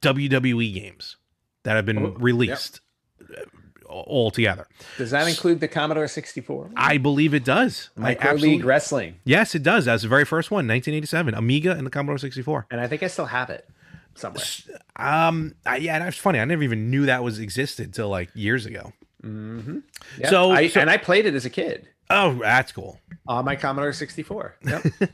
WWE games that have been Oh, released all together. Does that include the Commodore 64? I believe it does. Micro League Wrestling. Yes, it does. That's the very first one, 1987, Amiga and the Commodore 64. And I think I still have it somewhere. Um, I, yeah, that's funny. I never even knew that was existed till like years ago. Mm-hmm. So- I, so- and I played it as a kid Oh, that's cool. on my Commodore 64. Yep.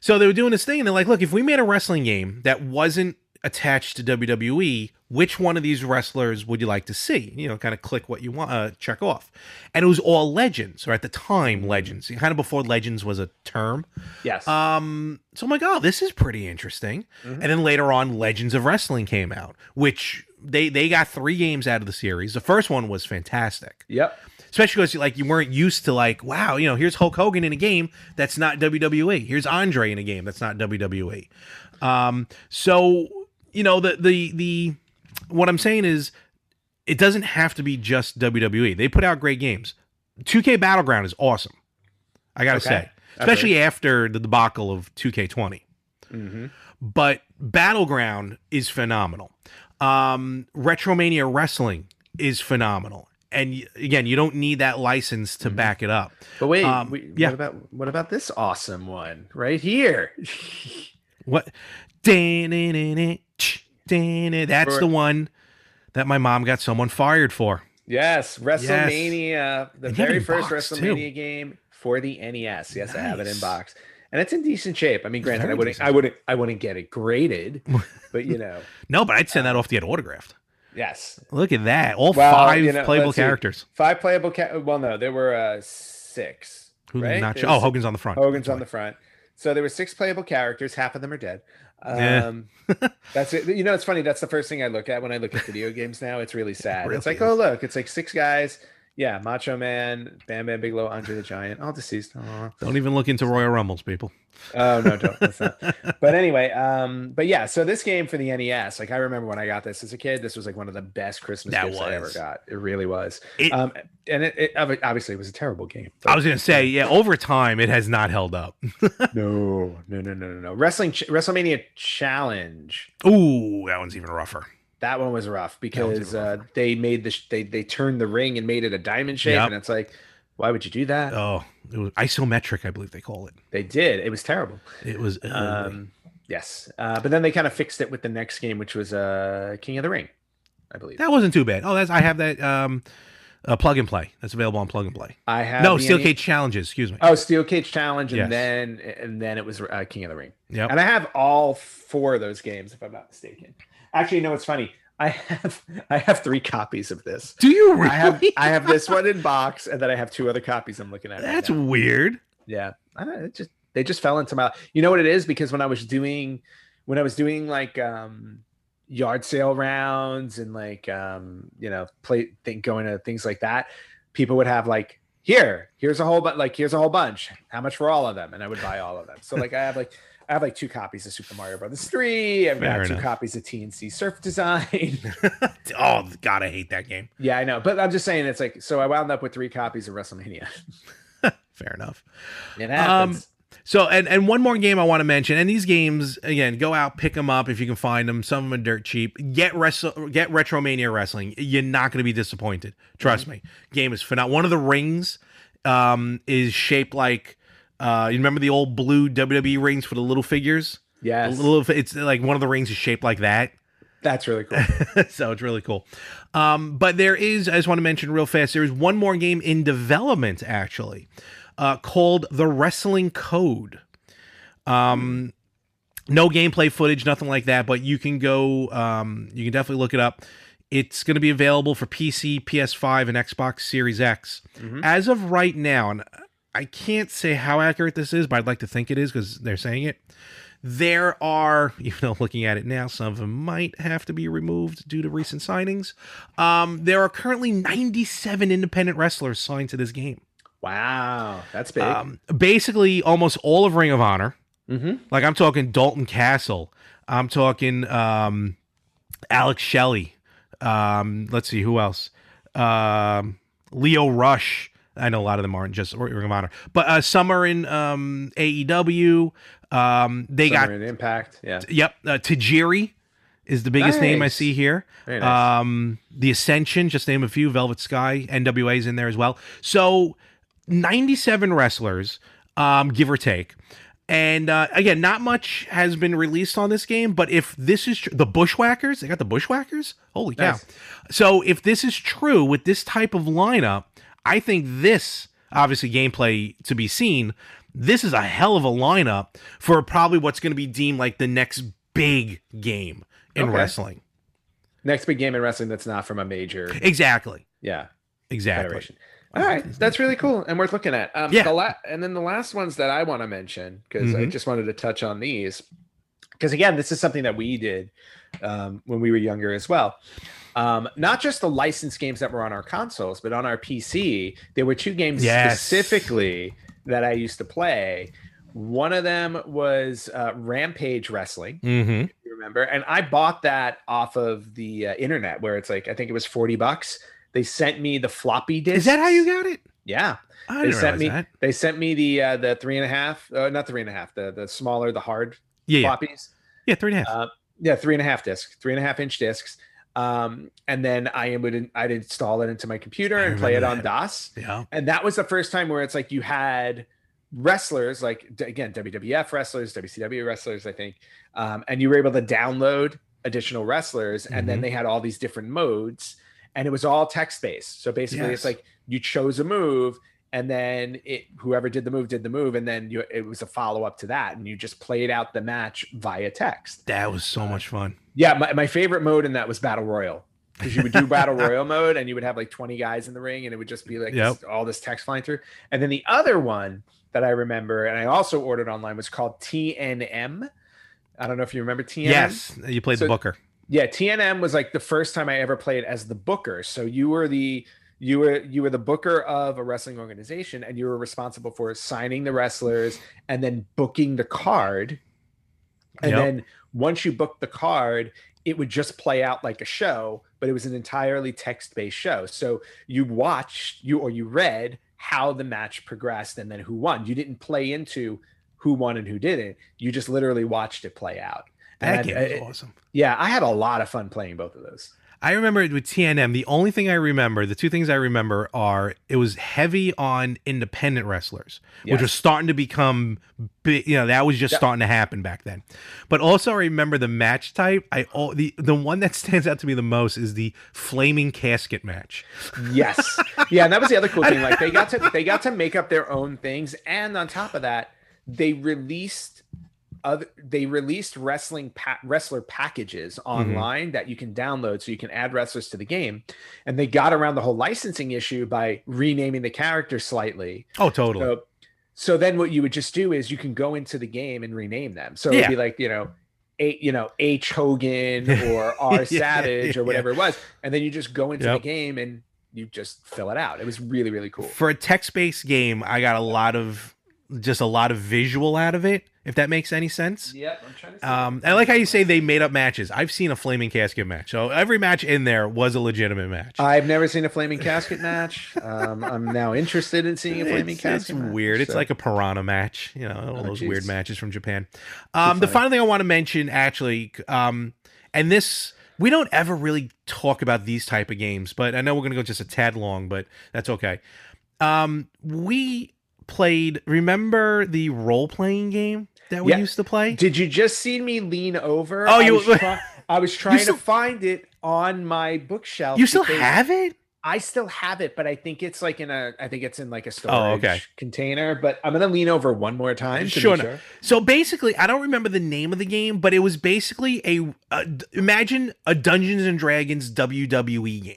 So they were doing this thing, and they're like, "Look, if we made a wrestling game that wasn't attached to WWE, which one of these wrestlers would you like to see? You know, kind of click what you want, uh, check off." And it was all legends, or at the time, legends, kind of before legends was a term. yes. Um, so I'm like, "Oh, this is pretty interesting." Mhm. And then later on, Legends of Wrestling came out, which they they got three games out of the series. The first one was fantastic yep. especially because like you weren't used to like wow you know here's hulk hogan in a game that's not wwe here's andre in a game that's not wwe um so you know the the the what i'm saying is it doesn't have to be just wwe they put out great games. 2k battleground is awesome i gotta Okay. say especially after the debacle of 2k20 Mm-hmm. but battleground is phenomenal. Um retromania wrestling is phenomenal. And again you don't need that license to back it up. But wait, Um, we, yeah. what about what about this awesome one right here? what that's For- the one that my mom got someone fired for yes, WrestleMania, the have it very first box, too. WrestleMania game for the NES. Yes, I have it in box. And it's in decent shape. I mean, granted, I wouldn't, decent I wouldn't, I wouldn't get it graded, but you know, no but i'd send that off to get autographed yes, look at that all Well, five you know, playable characters five playable. Ca- well, no, there were uh, six. Who's right? not There's- oh hogan's on the front Hogan's on the front. So there were six playable characters. Half of them are dead. Yeah. Um, that's it. You know, it's funny. That's the first thing I look at when I look at video games now. It's really sad. really it's like, is. oh look, it's like six guys. Yeah, Macho Man, Bam Bam Bigelow, Andre the Giant, all deceased. Aw. don't even look into royal rumbles people Oh no, don't. That's not. But anyway, um, but yeah. So this game for the NES, like I remember when I got this as a kid, this was like one of the best Christmas That gifts I ever got. It really was. It- um, and it, it obviously it was a terrible game. i was gonna say yeah over time it has not held up No, no, no, no, no, no. Wrestling Ch- WrestleMania Challenge. Ooh, that one's even rougher That one was rough because even uh, they made the sh- they they turned the ring and made it a diamond shape, Yep. and it's like, why would you do that? oh it was isometric i believe they call it They did. It was terrible. it was. Um, yes, uh, but then they kind of fixed it with the next game, which was uh, King of the Ring, I believe. That wasn't too bad. Oh, that's I have that um, uh, plug and play. That's available on plug and play. I have no, Steel Cage challenges. Excuse me. Oh, Steel Cage Challenge, and Yes. then and then it was uh, King of the Ring. Yeah, And I have all four of those games, if I'm not mistaken. Actually, no, it's funny. I have I have three copies of this. Do you really? I have I have this one in box, and then I have two other copies I'm looking at. That's now. weird. yeah. I don't it just they just fell into my. You know what it is? Because when I was doing when I was doing like um yard sale rounds and like um you know play think going to things like that, people would have like here here's a whole but like here's a whole bunch. How much for all of them? And I would buy all of them. So like I have like I have like two copies of Super Mario Brothers 3. I've Fair got two copies of T&C Surf Design. oh, God, I hate that game. yeah, I know. But I'm just saying it's like so I wound up with three copies of WrestleMania. Fair enough. It happens. So, and and one more game I want to mention, and these games again, go out, pick them up if you can find them. Some of them are dirt cheap. Get wrestle, get Retromania Wrestling. You're not going to be disappointed. Trust me. Game is phenomenal. One of the rings um, is shaped like. Uh, you remember the old blue WWE rings for the little figures? yes. The little, it's like one of the rings is shaped like that. That's really cool. so it's really cool. Um, but there is, I just want to mention real fast, there is one more game in development actually, uh, called The Wrestling Code. Um, no gameplay footage, nothing like that, but you can go, um, you can definitely look it up. It's going to be available for PC, PS5, and Xbox Series X. Mhm. As of right now, and I can't say how accurate this is, but I'd like to think it is because they're saying it. There are, even though looking at it now, some of them might have to be removed due to recent signings. Um, there are currently 97 independent wrestlers signed to this game. Wow. That's big. Um, basically, almost all of Ring of Honor. mm-hmm. Like I'm talking Dalton Castle. I'm talking um, Alex Shelley. Um, let's see who else. Um, Lio Rush. I know a lot of them aren't just Ring of Honor, but uh, some are in um, AEW. Um, they got an impact. Yeah. Yep, uh, Tajiri is the biggest name I see here. Nice. Um, the Ascension, just name a few. Velvet Sky, NWA's in there as well. So, ninety-seven wrestlers, um, give or take. And uh, again, not much has been released on this game. But if this is tr- the Bushwhackers, they got the Bushwhackers. Holy cow! Nice. So if this is true with this type of lineup, I think this obviously gameplay to be seen. This is a hell of a lineup for probably what's going to be deemed like the next big game in Okay. wrestling. Next big game in wrestling that's not from a major. Exactly. Yeah. Exactly. Federation. All right, that's really cool and worth looking at. Um, Yeah. The la- and then the last ones that I want to mention because I Mhm. just wanted to touch on these because again, this is something that we did um, when we were younger as well. Um, not just the licensed games that were on our consoles, but on our PC, there were two games Yes. specifically that I used to play. One of them was uh, Rampage Wrestling Mm-hmm. you remember and i bought that off of the uh, internet where it's like i think it was 40 bucks they sent me the floppy disk Is that how you got it? yeah I they sent me that. they sent me the uh the three and a half uh, not three and a half the the smaller the hard Yeah, yeah, floppies yeah. Three and a half. Yeah three and a half discs three and a half inch discs um and then i would i'd install it into my computer and play it on that. dos yeah. and that was the first time where it's like you had wrestlers like again WWF wrestlers, WCW wrestlers, I think, um, and you were able to download additional wrestlers, and then Mhm. they had all these different modes, and it was all text based. So basically, it's like you chose a move. And then it, whoever did the move did the move, and then you, it was a follow up to that, and you just played out the match via text. That was so much fun. Yeah, my, my favorite mode in that was battle royal because you would do battle royal mode and you would have like 20 guys in the ring and it would just be like Yep. this- all this text flying through. And then the other one that I remember and I also ordered online was called TNM. I don't know if you remember TNM. Yes, you played So- the Booker. Yeah, TNM was like the first time I ever played as the booker. So you were the you were you were the booker of a wrestling organization and you were responsible for signing the wrestlers and then booking the card. And Yep. then once you booked the card, it would just play out like a show, but it was an entirely text-based show. So you watched you or you read how the match progressed and then who won. You didn't play into who won and who didn't. You just literally watched it play out. That And game I- was awesome. yeah, I had a lot of fun playing both of those. I remember it with TNM. The only thing I remember, the two things I remember are it was heavy on independent wrestlers, which was starting to become big. You know, that was just Yep. starting to happen back then. But also, I remember the match type. I all the the one that stands out to me the most is the flaming casket match. Yes. Yeah, and that was the other cool thing. Like they got to they got to make up their own things, and on top of that, they released other they released wrestling pa- wrestler packages mm-hmm. online that you can download so you can add wrestlers to the game and they got around the whole licensing issue by renaming the character slightly Oh, totally. so, so then what you would just do is you can go into the game and rename them. So Yeah. it'd be like, you know, a you know, H Hogan or R Savage yeah. or whatever it was. And then you just go into Yep. the game and you just fill it out. It was really, really cool. For a text based game, I got a lot of just a lot of visual out of it. If that makes any sense. Yep, I'm trying to. See Um, I like how you say they made up matches. I've seen a flaming casket match, so every match in there was a legitimate match. I've never seen a flaming casket match. Um, I'm now interested in seeing a flaming it's, casket. it's match, weird. It's like a piranha match, you know, all Oh, those geez. weird matches from Japan. Um, the final thing I want to mention, actually, um, and this we don't ever really talk about these type of games, but I know we're gonna go just a tad long, but that's okay. Um, we played. Remember the role playing game that we Yeah. used to play? Did you just see me lean over? Oh, I you- Was try- I was trying still- to find it on my bookshelf. you still have it? I still have it, but I think it's like in a. I think it's in like a storage Oh, okay. container. But I'm gonna lean over one more time. To Sure sure. So basically, I don't remember the name of the game, but it was basically a, a imagine a Dungeons and Dragons WWE game.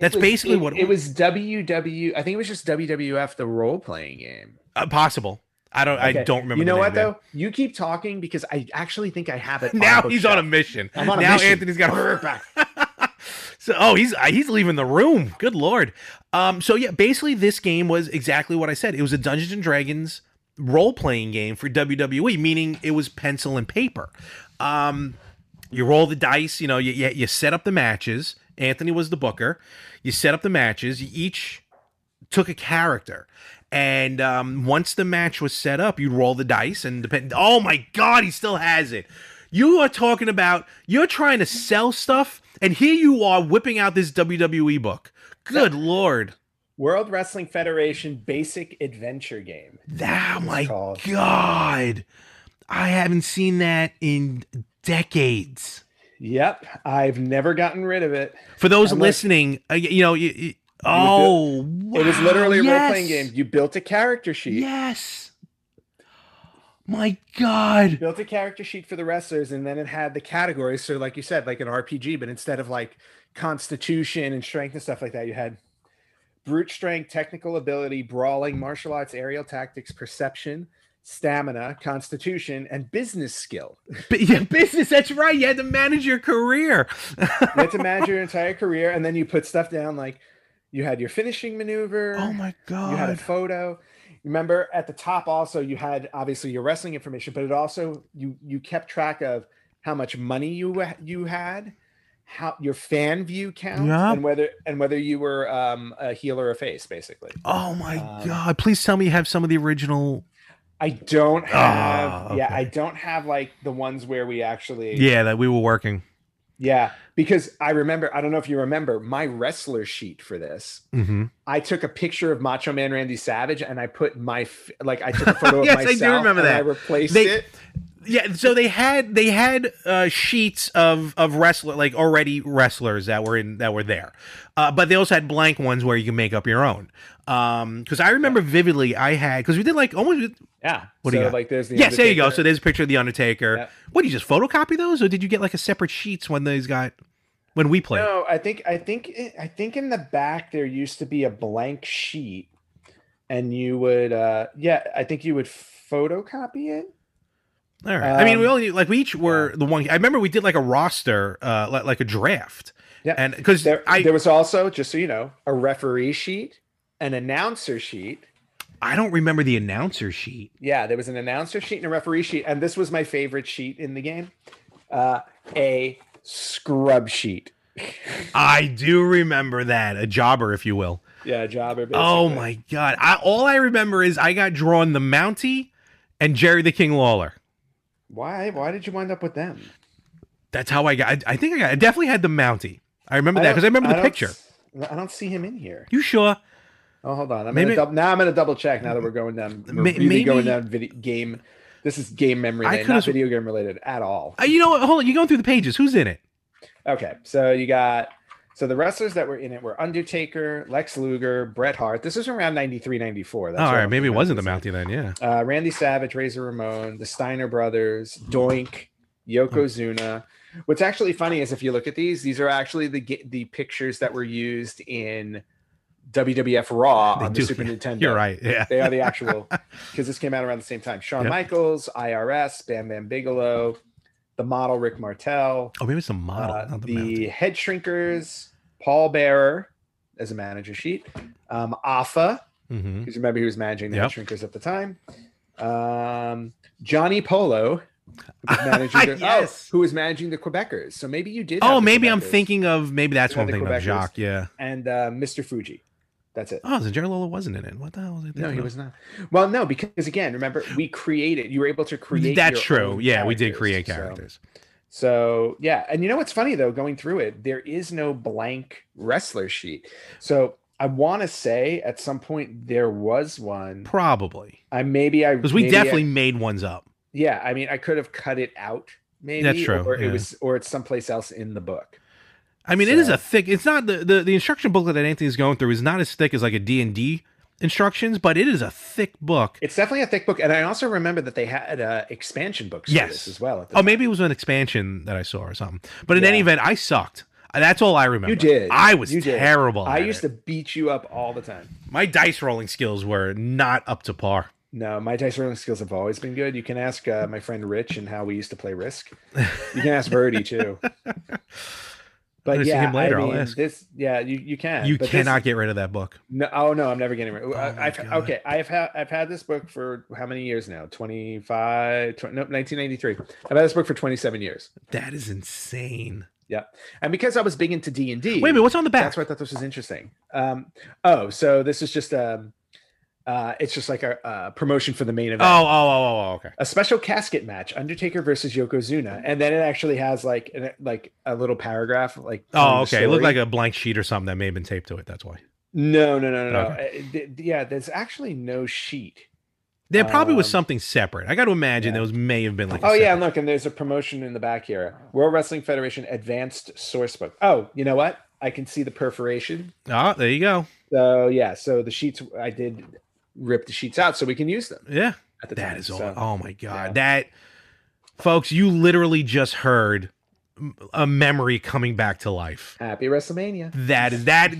That's It was- basically it, what it was. WW. I think it was just WWF, the role playing game. Uh, possible. I don't. I don't remember. You know what though? You keep talking because I actually think I have it. Now on he's on a mission. I'm on a now mission. Anthony's got I'll be a right back. So, oh, he's uh, he's leaving the room. Good lord. Um. So yeah, basically, this game was exactly what I said. It was a Dungeons and Dragons role playing game for WWE, meaning it was pencil and paper. Um, you roll the dice. You know, you you, you set up the matches. Anthony was the booker. You set up the matches. You each took a character. And um, once the match was set up, you'd roll the dice and depend. Oh my God, he still has it. You are talking about you're trying to sell stuff, and here you are whipping out this WWE book. Good lord! World Wrestling Federation Basic Adventure Game. Oh my called. God, I haven't seen that in decades. Yep, I've never gotten rid of it. For those Unless- listening, uh, you know, you, you- oh, it was literally a role playing game. You built a character sheet. Yes. My God. built a character sheet for the wrestlers and then it had the categories so like you said like an rpg but instead of like constitution and strength and stuff like that you had brute strength technical ability brawling martial arts aerial tactics perception stamina constitution and business skill But yeah, business. That's right. You had to manage your career. you had to manage your entire career and then you put stuff down like you had your finishing maneuver oh my god. you had a photo remember at the top also you had obviously your wrestling information but it also you you kept track of how much money you you had how your fan view count Yeah. and whether and whether you were um a heel or a face basically oh my Um, god. Please tell me you have some of the original. i don't have Ah, yeah i don't have like the ones where we actually Yeah, that we were working. Yeah because i remember i don't know if you remember my wrestler sheet for this hmm I took a picture of Macho Man Randy Savage and I put my like I took a photo Yes, of I do remember and that. I replaced They- it. Yeah, so they had they had uh, sheets of of wrestler like already wrestlers that were in that were there, uh, but they also had blank ones where you can make up your own. Um, because I remember vividly, I had because we did like almost Yeah. What do you got? like there's the yes, there you go. So there's a picture of the Undertaker. Yeah. What do you just photocopy those, or did you get like a separate sheets when these got when we played? No, I think I think I think in the back there used to be a blank sheet, and you would uh yeah I think you would photocopy it. All right. I mean, we Um, only like we each were the one. I remember we did like a roster, uh, like, like a draft. Yeah. And because There, there was also just so you know a referee sheet, an announcer sheet. I don't remember the announcer sheet. Yeah, there was an announcer sheet and a referee sheet, and this was my favorite sheet in the game, uh, a scrub sheet. I do remember that a jobber, if you will. Yeah, jobber. Oh my god! I, all I remember is I got drawn the Mountie and Jerry the King Lawler. Why? Why did you wind up with them? That's how I got. I, I think I got. I definitely had the Mountie. I remember that because I remember the don't picture. I don't see him in here. You sure? Oh, hold on. I'm Maybe- gonna dub- now I'm gonna double check. Now that we're going down, we're May- really maybe- going down video game. This is game memory, I not video game related at all. Uh, you know what? Hold on. You're going through the pages. Who's in it? Okay, so you got so the wrestlers that were in it were Undertaker, Lex Luger, Bret Hart. This is around 93, 94. That's oh, all right. Maybe it wasn't the. Mountie then. Yeah. Uh, Randy Savage, Razor Ramon, the Steiner brothers, Doink, Hmm. Yokozuna. What's actually funny is if you look at these, these are actually the the pictures that were used in WWF Raw They on do. the Super Nintendo. You're right. Yeah. They are the actual because this came out around the same time. Shawn Yep. Michaels, IRS, Bam Bam Bigelow, the model Rick Martel, Oh, maybe it's a model, uh, not the, the head shrinkers, Paul Bearer as a manager sheet, um, Afa, Mm-hmm. because remember he was managing the Yep. head shrinkers at the time. Um, Johnny Polo, who was managing the, Yes. oh, who was managing the Quebecers. So maybe you did. Oh, the maybe I'm thinking of maybe that's one the thing of Quebecers. Jacques. Yeah. And uh, Mr. Fuji. That's it. Oh, so Jerry Lawler wasn't in it. What the hell was it? No, he was not. Well, no, because again, remember we created. You were able to create. That's true. Yeah, we did create characters. So yeah, and you know what's funny though, going through it, there is no blank wrestler sheet. So I want to say at some point there was one. Probably I maybe I because we maybe I- definitely made ones up. yeah. I mean, I could have cut it out. Maybe That's true, Or yeah. it was, or it's someplace else in the book. I mean, it is a thick. It's not the, the the instruction booklet that Anthony's going through is not as thick as like a D and D instructions, but it is a thick book. It's definitely a thick book, and I also remember that they had uh, expansion books Yes. for this as well. At Oh, time. maybe it was an expansion that I saw or something. But in any event, I sucked. That's all I remember. You did. I was You did. terrible. I used it. to beat you up all the time. My dice rolling skills were not up to par. No, my dice rolling skills have always been good. You can ask uh, my friend Rich and how we used to play Risk. You can ask Verdi too. But yeah, him later, I I'll mean, ask. this yeah, you, you can. You cannot This, get rid of that book. no, oh no, I'm never getting rid. Oh my I've, okay, I've had I've had this book for how many years now? 25, 20, no, 1993. I've had this book for 27 years. That is insane. Yeah, and because I was big into D and D. Wait a minute, what's on the back? That's why I thought this was interesting. Um, oh, so this is just um, uh, it's just like a, a promotion for the main event. Oh, oh, oh, oh, oh, okay. a special casket match undertaker versus yokozuna and then it actually has like an, like a little paragraph like Oh, okay. It looked like a blank sheet or something that may have been taped to it. That's why. no no no no no Okay. Uh, th- yeah there's actually no sheet There probably was Um, something separate. I got to imagine yeah. those may have been like. oh yeah and look and there's a promotion in the back here world wrestling federation advanced source book oh you know what i can see the perforation Oh, there you go. so yeah so the sheets i did rip the sheets out so we can use them Yeah. at the That time. is all. So, Oh my god. yeah. That, folks, you literally just heard a memory coming back to life. happy wrestlemania That is that.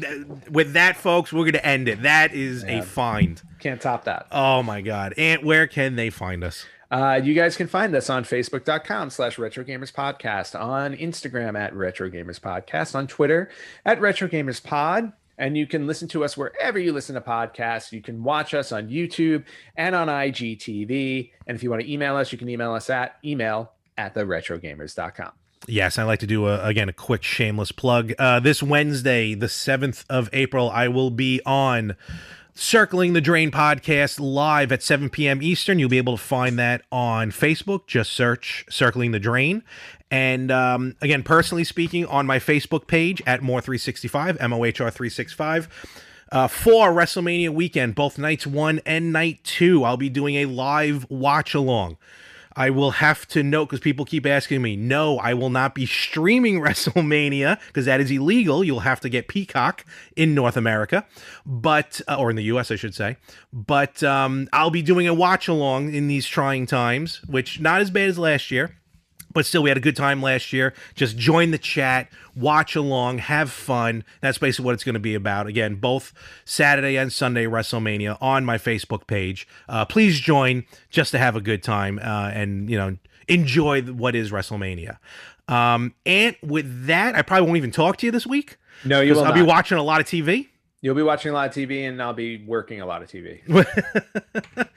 With that, folks, we're gonna end it. That is Yeah. a find. can't top that Oh my god. And where can they find us? Uh, you guys can find us on facebook.com slash retro gamers podcast on instagram at retro gamers podcast on twitter at retro gamers pod and you can listen to us wherever you listen to podcasts you can watch us on youtube and on igtv and if you want to email us you can email us at email at the retrogamers.com Yes, I'd like to do a, again a quick shameless plug. Uh, this Wednesday, the seventh of April, I will be on Circling the Drain podcast live at 7 p.m. Eastern. You'll be able to find that on Facebook. Just search Circling the Drain. And um, again, personally speaking, on my Facebook page at Mohr365, M O H R 365. Uh, for WrestleMania weekend, both nights one and night two, I'll be doing a live watch along. I will have to note because people keep asking me, no, I will not be streaming WrestleMania because that is illegal. You'll have to get Peacock in North America, but uh, or in the US, I should say. But um, I'll be doing a watch along in these trying times, which not as bad as last year. But still, we had a good time last year. Just join the chat, watch along, have fun. That's basically what it's going to be about. Again, both Saturday and Sunday WrestleMania on my Facebook page. Uh, please join just to have a good time uh, and you know enjoy what is WrestleMania. Um, and with that, I probably won't even talk to you this week no you will I'll not. be watching a lot of TV. you'll be watching a lot of tv and i'll be working a lot of tv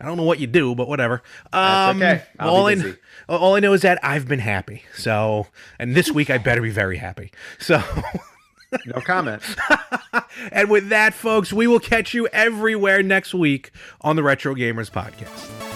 I don't know what you do, but whatever. Um, okay. I'll all I busy. all I know is that I've been happy. So, and this week I better be very happy. So, no comment and with that, folks, we will catch you everywhere next week on the Retro Gamers Podcast.